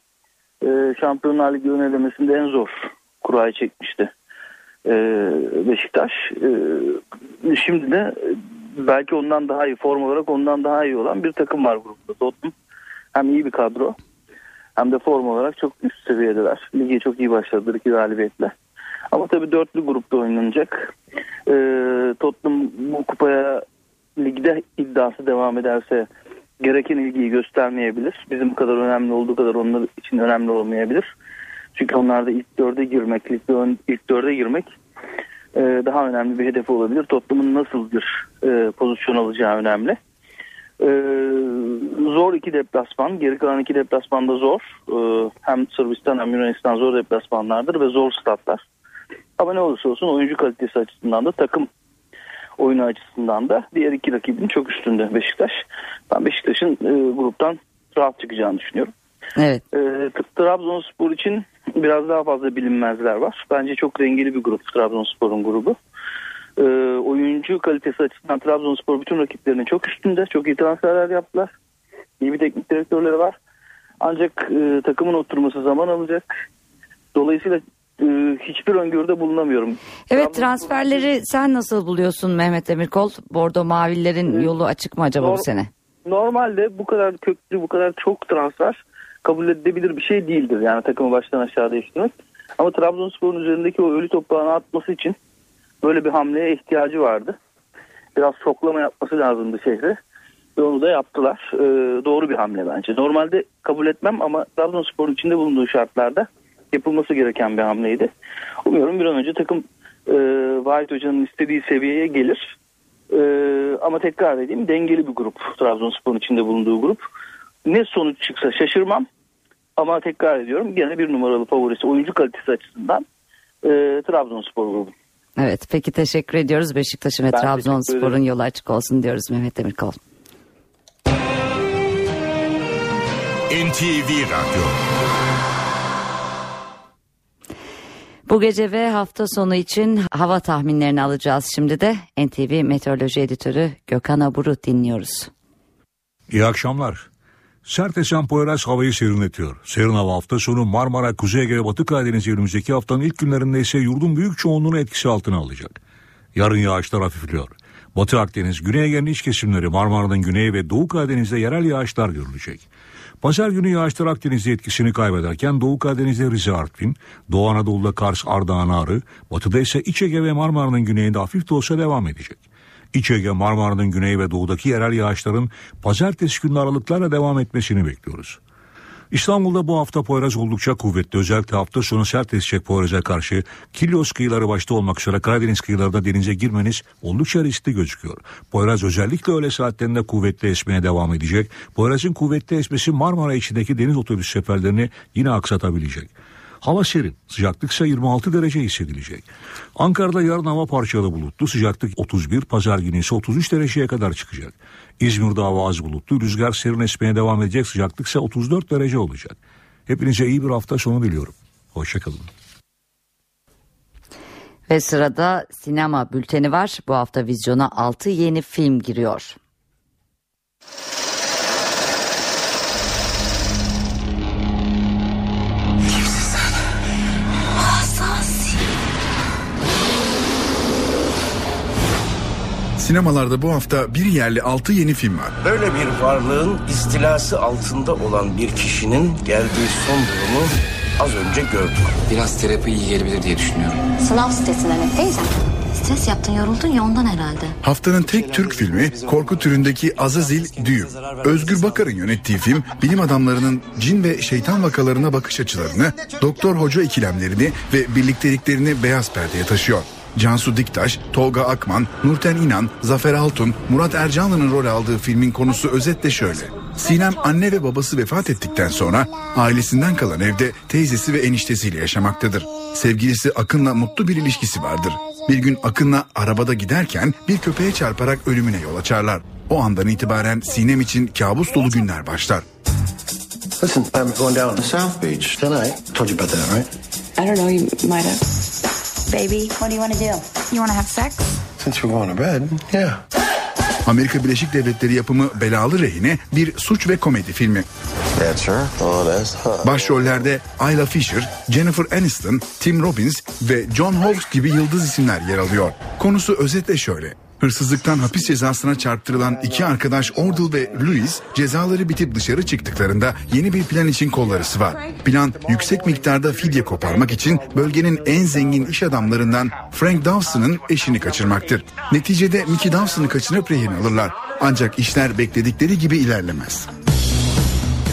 E, Şampiyonlar Ligi ön elemesinde en zor kurayı çekmişti e, Beşiktaş. E, şimdi de belki ondan daha iyi, form olarak ondan daha iyi olan bir takım var grupta. Tottenham hem iyi bir kadro hem de form olarak çok üst seviyedeler. Lige çok iyi başladılar iki galibiyetle. Ama tabii dörtlü grupta oynanacak. Ee, Tottenham bu kupaya ligde iddiası devam ederse gereken ilgiyi göstermeyebilir. Bizim kadar önemli olduğu kadar onlar için önemli olmayabilir. Çünkü onlarda ilk dörde girmek, ligde ön, ilk dörde girmek e, daha önemli bir hedef olabilir. Tottenham'ın nasıl bir e, pozisyon alacağı önemli. Ee, zor iki deplasman. Geri kalan iki deplasman da zor. Ee, hem Sırbistan hem Yunanistan zor deplasmanlardır ve zor statlar. Ama ne olursa olsun oyuncu kalitesi açısından da takım oyunu açısından da diğer iki rakibin çok üstünde Beşiktaş. Ben Beşiktaş'ın e, gruptan rahat çıkacağını düşünüyorum. Evet. E, Trabzonspor için biraz daha fazla bilinmezler var. Bence çok dengeli bir grup Trabzonspor'un grubu e, oyuncu kalitesi açısından Trabzonspor bütün rakiplerinin çok üstünde. Çok iyi transferler yaptılar. İyi bir teknik direktörleri var. Ancak e, takımın oturması zaman alacak. Dolayısıyla e, hiçbir öngörüde bulunamıyorum. Evet transferleri sen nasıl buluyorsun Mehmet Demirkol? Bordo Mavillerin yolu açık mı acaba Nor- bu sene? Normalde bu kadar köklü, bu kadar çok transfer kabul edilebilir bir şey değildir. Yani takımı baştan aşağı değiştirmek. Ama Trabzonspor'un üzerindeki o ölü toprağını atması için böyle bir hamleye ihtiyacı vardı. Biraz şoklama yapması lazımdı şehre. Ve onu da yaptılar. Ee, doğru bir hamle bence. Normalde kabul etmem ama Trabzonspor'un içinde bulunduğu şartlarda yapılması gereken bir hamleydi. Umuyorum bir an önce takım e, Vahit Hoca'nın istediği seviyeye gelir. E, ama tekrar edeyim dengeli bir grup Trabzonspor'un içinde bulunduğu grup. Ne sonuç çıksa şaşırmam. Ama tekrar ediyorum gene bir numaralı favorisi oyuncu kalitesi açısından e, Trabzonspor grubu. Evet peki teşekkür ediyoruz Beşiktaş'ın ve Trabzonspor'un yolu açık olsun diyoruz Mehmet Demirkol. NTV Radyo Bu gece ve hafta sonu için hava tahminlerini alacağız şimdi de NTV Meteoroloji Editörü Gökhan Abur'u dinliyoruz. İyi akşamlar. Sert esen Poyraz havayı serinletiyor. Serin hava hafta sonu Marmara, Kuzey Ege, Batı Karadeniz önümüzdeki haftanın ilk günlerinde ise yurdun büyük çoğunluğunu etkisi altına alacak. Yarın yağışlar hafifliyor. Batı Akdeniz, Güney Ege'nin iç kesimleri Marmara'nın güney ve Doğu Karadeniz'de yerel yağışlar görülecek. Pazar günü yağışlar Akdeniz'de etkisini kaybederken Doğu Karadeniz'de Rize Artvin, Doğu Anadolu'da Kars Ardahan Ağrı, Batı'da ise İç Ege ve Marmara'nın güneyinde hafif de olsa devam edecek. İç Ege, Marmara'nın güney ve doğudaki yerel yağışların pazartesi günü aralıklarla devam etmesini bekliyoruz. İstanbul'da bu hafta Poyraz oldukça kuvvetli. Özellikle hafta sonu sert esecek Poyraz'a karşı Kilyos kıyıları başta olmak üzere Karadeniz kıyılarında denize girmeniz oldukça riskli gözüküyor. Poyraz özellikle öğle saatlerinde kuvvetli esmeye devam edecek. Poyraz'ın kuvvetli esmesi Marmara içindeki deniz otobüs seferlerini yine aksatabilecek. Hava serin, sıcaklık ise 26 derece hissedilecek. Ankara'da yarın hava parçalı bulutlu, sıcaklık 31, pazar günü ise 33 dereceye kadar çıkacak. İzmir'de hava az bulutlu, rüzgar serin esmeye devam edecek, sıcaklık ise 34 derece olacak. Hepinize iyi bir hafta sonu diliyorum. Hoşçakalın. Ve sırada sinema bülteni var. Bu hafta vizyona 6 yeni film giriyor. Sinemalarda bu hafta bir yerli altı yeni film var. Böyle bir varlığın istilası altında olan bir kişinin geldiği son durumu az önce gördük. Biraz terapi iyi gelebilir diye düşünüyorum. Sınav stresinden hep teyzem. Stres yaptın yoruldun ya ondan herhalde. Haftanın tek Türk filmi korku türündeki Azazil Düğüm. Özgür Bakar'ın yönettiği film bilim adamlarının cin ve şeytan vakalarına bakış açılarını, doktor hoca ikilemlerini ve birlikteliklerini beyaz perdeye taşıyor. Cansu Diktaş, Tolga Akman, Nurten İnan, Zafer Altun, Murat Ercanlı'nın rol aldığı filmin konusu özetle şöyle. Sinem anne ve babası vefat ettikten sonra ailesinden kalan evde teyzesi ve eniştesiyle yaşamaktadır. Sevgilisi Akın'la mutlu bir ilişkisi vardır. Bir gün Akın'la arabada giderken bir köpeğe çarparak ölümüne yol açarlar. O andan itibaren Sinem için kabus dolu günler başlar. Listen, I'm going down to South Beach tonight. Told you about that, right? I don't know, you might have. Baby, what do you want to do? You want to have sex? Since we're going to bed, yeah. Amerika Birleşik Devletleri yapımı Belalı Rehine bir suç ve komedi filmi. That's her. Oh, that's her. Başrollerde Ayla Fisher, Jennifer Aniston, Tim Robbins ve John Hawkes gibi yıldız isimler yer alıyor. Konusu özetle şöyle. Hırsızlıktan hapis cezasına çarptırılan iki arkadaş Ordle ve Louis cezaları bitip dışarı çıktıklarında yeni bir plan için kolları sıvar. Plan yüksek miktarda fidye koparmak için bölgenin en zengin iş adamlarından Frank Dawson'ın eşini kaçırmaktır. Neticede Mickey Dawson'ı kaçırıp rehin alırlar. Ancak işler bekledikleri gibi ilerlemez.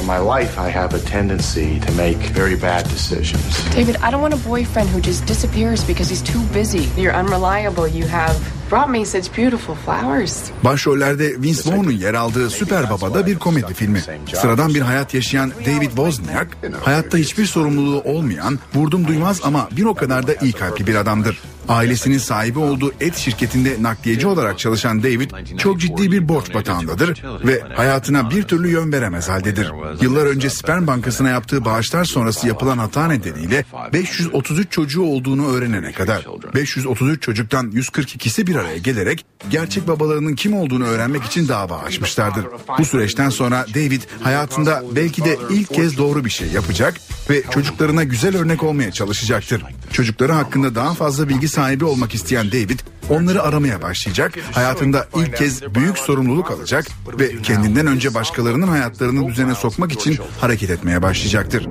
In my life, I have a tendency to make very bad decisions. David, I don't want a boyfriend who just disappears because he's too busy. You're unreliable. You have brought me such beautiful flowers. Başrollerde Vince Vaughn'un yer aldığı Süper Baba'da bir komedi filmi. Sıradan bir hayat yaşayan David Wozniak, hayatta hiçbir sorumluluğu olmayan, vurdum duymaz ama bir o kadar da iyi kalpli bir adamdır. Ailesinin sahibi olduğu et şirketinde nakliyeci olarak çalışan David çok ciddi bir borç batağındadır ve hayatına bir türlü yön veremez haldedir. Yıllar önce sperm bankasına yaptığı bağışlar sonrası yapılan hata nedeniyle 533 çocuğu olduğunu öğrenene kadar 533 çocuktan 142'si bir araya gelerek gerçek babalarının kim olduğunu öğrenmek için dava açmışlardır. Bu süreçten sonra David hayatında belki de ilk kez doğru bir şey yapacak ve çocuklarına güzel örnek olmaya çalışacaktır. Çocukları hakkında daha fazla bilgi sahibi olmak isteyen David onları aramaya başlayacak, hayatında ilk kez büyük sorumluluk alacak ve kendinden önce başkalarının hayatlarını düzene sokmak için hareket etmeye başlayacaktır.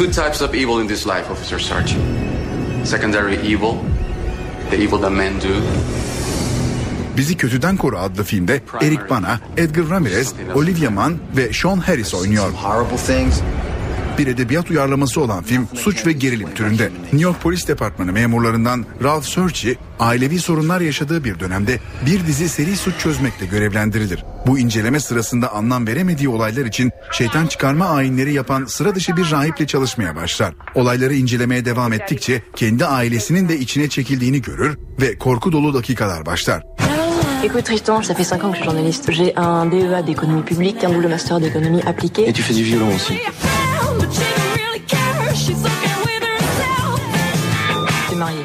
Two types of evil in this life, Officer Sargent. Secondary evil, the evil that men do. Bizi Kötüden Koru adlı filmde Eric Bana, Edgar Ramirez, Olivia Munn ve Sean Harris oynuyor. Bir edebiyat uyarlaması olan film suç ve gerilim türünde. New York Polis Departmanı memurlarından Ralph Searcy, ailevi sorunlar yaşadığı bir dönemde bir dizi seri suç çözmekle görevlendirilir. Bu inceleme sırasında anlam veremediği olaylar için şeytan çıkarma ayinleri yapan sıra dışı bir rahiple çalışmaya başlar. Olayları incelemeye devam ettikçe kendi ailesinin de içine çekildiğini görür ve korku dolu dakikalar başlar. Écoute Tristan, ça fait 5 ans que je suis journaliste. J'ai un DEA d'économie publique, un double master d'économie appliquée. Et tu fais du violon aussi.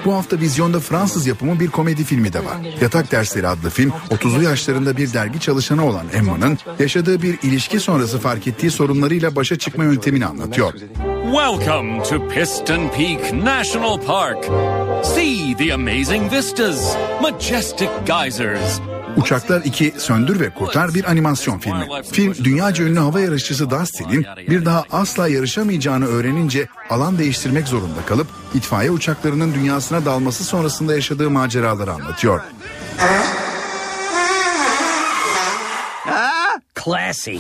Bu hafta vizyonda Fransız yapımı bir komedi filmi de var. Yatak Dersleri adlı film 30'lu yaşlarında bir dergi çalışanı olan Emma'nın yaşadığı bir ilişki sonrası fark ettiği sorunlarıyla başa çıkma yöntemini anlatıyor. Welcome to Piston Peak National Park. See the amazing vistas, majestic geysers, Uçaklar 2 Söndür ve Kurtar bir animasyon filmi. Film dünyaca ünlü hava yarışçısı Dustin'in bir daha asla yarışamayacağını öğrenince alan değiştirmek zorunda kalıp itfaiye uçaklarının dünyasına dalması sonrasında yaşadığı maceraları anlatıyor. Classy.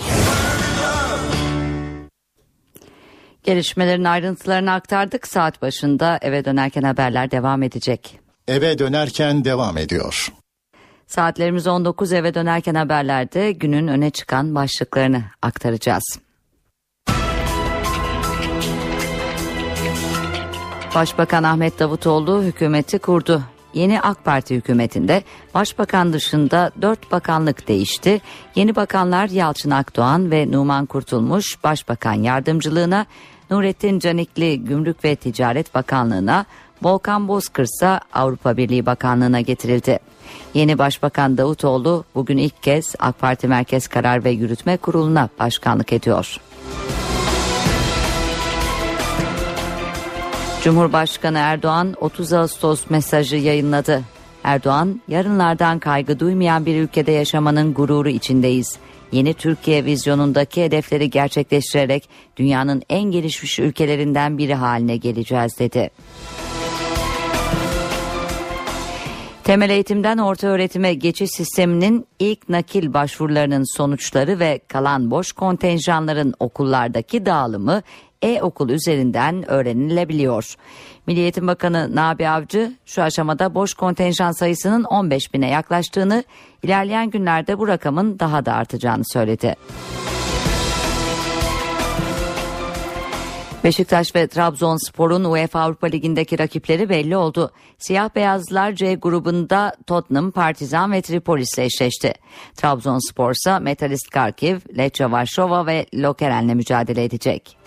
Gelişmelerin ayrıntılarını aktardık. Saat başında eve dönerken haberler devam edecek. Eve dönerken devam ediyor. Saatlerimiz 19 eve dönerken haberlerde günün öne çıkan başlıklarını aktaracağız. Başbakan Ahmet Davutoğlu hükümeti kurdu. Yeni AK Parti hükümetinde başbakan dışında dört bakanlık değişti. Yeni bakanlar Yalçın Akdoğan ve Numan Kurtulmuş başbakan yardımcılığına, Nurettin Canikli Gümrük ve Ticaret Bakanlığı'na, Volkan Bozkır ise Avrupa Birliği Bakanlığı'na getirildi. Yeni Başbakan Davutoğlu bugün ilk kez AK Parti Merkez Karar ve Yürütme Kurulu'na başkanlık ediyor. Cumhurbaşkanı Erdoğan 30 Ağustos mesajı yayınladı. Erdoğan, yarınlardan kaygı duymayan bir ülkede yaşamanın gururu içindeyiz. Yeni Türkiye vizyonundaki hedefleri gerçekleştirerek dünyanın en gelişmiş ülkelerinden biri haline geleceğiz dedi. Temel eğitimden orta öğretime geçiş sisteminin ilk nakil başvurularının sonuçları ve kalan boş kontenjanların okullardaki dağılımı e-okul üzerinden öğrenilebiliyor. Milli Eğitim Bakanı Nabi Avcı şu aşamada boş kontenjan sayısının 15 bine yaklaştığını, ilerleyen günlerde bu rakamın daha da artacağını söyledi. Beşiktaş ve Trabzonspor'un UEFA Avrupa Ligi'ndeki rakipleri belli oldu. Siyah beyazlar C grubunda Tottenham, Partizan ve Tripolis ile eşleşti. Trabzonspor ise Metalist Kharkiv, Lecce Varşova ve Lokeren'le mücadele edecek.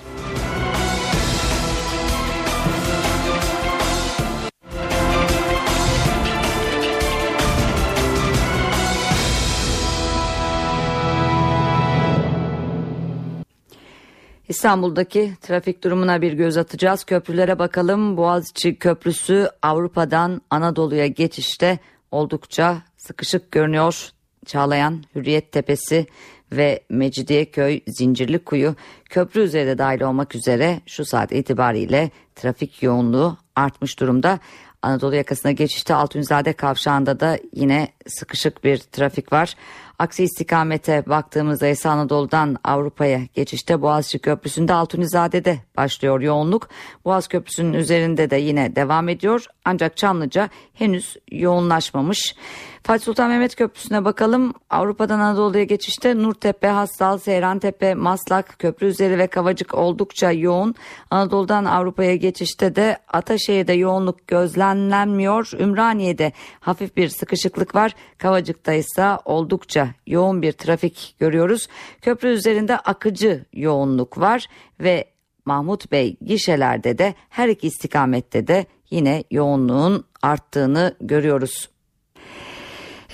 İstanbul'daki trafik durumuna bir göz atacağız. Köprülere bakalım. Boğaziçi Köprüsü Avrupa'dan Anadolu'ya geçişte oldukça sıkışık görünüyor. Çağlayan, Hürriyet Tepesi ve Mecidiyeköy, Zincirlikuyu köprü üzerinde dahil olmak üzere şu saat itibariyle trafik yoğunluğu artmış durumda. Anadolu yakasına geçişte Altunizade kavşağında da yine sıkışık bir trafik var. Aksi istikamete baktığımızda ise Anadolu'dan Avrupa'ya geçişte Boğaziçi Köprüsü'nde Altunizade'de başlıyor yoğunluk. Boğaz Köprüsü'nün üzerinde de yine devam ediyor. Ancak Çamlıca henüz yoğunlaşmamış. Fatih Sultan Mehmet Köprüsü'ne bakalım. Avrupa'dan Anadolu'ya geçişte Nurtepe, Hastal, Seyrantepe, Maslak, Köprü üzeri ve Kavacık oldukça yoğun. Anadolu'dan Avrupa'ya geçişte de Ataşehir'de yoğunluk gözlemlenmiyor. Ümraniye'de hafif bir sıkışıklık var. Kavacık'ta ise oldukça yoğun bir trafik görüyoruz. Köprü üzerinde akıcı yoğunluk var ve Mahmut Bey gişelerde de her iki istikamette de yine yoğunluğun arttığını görüyoruz.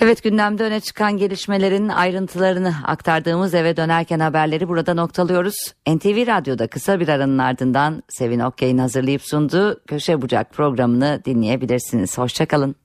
Evet gündemde öne çıkan gelişmelerin ayrıntılarını aktardığımız eve dönerken haberleri burada noktalıyoruz. NTV Radyo'da kısa bir aranın ardından Sevin Okyay'ın hazırlayıp sunduğu Köşe Bucak programını dinleyebilirsiniz. Hoşçakalın.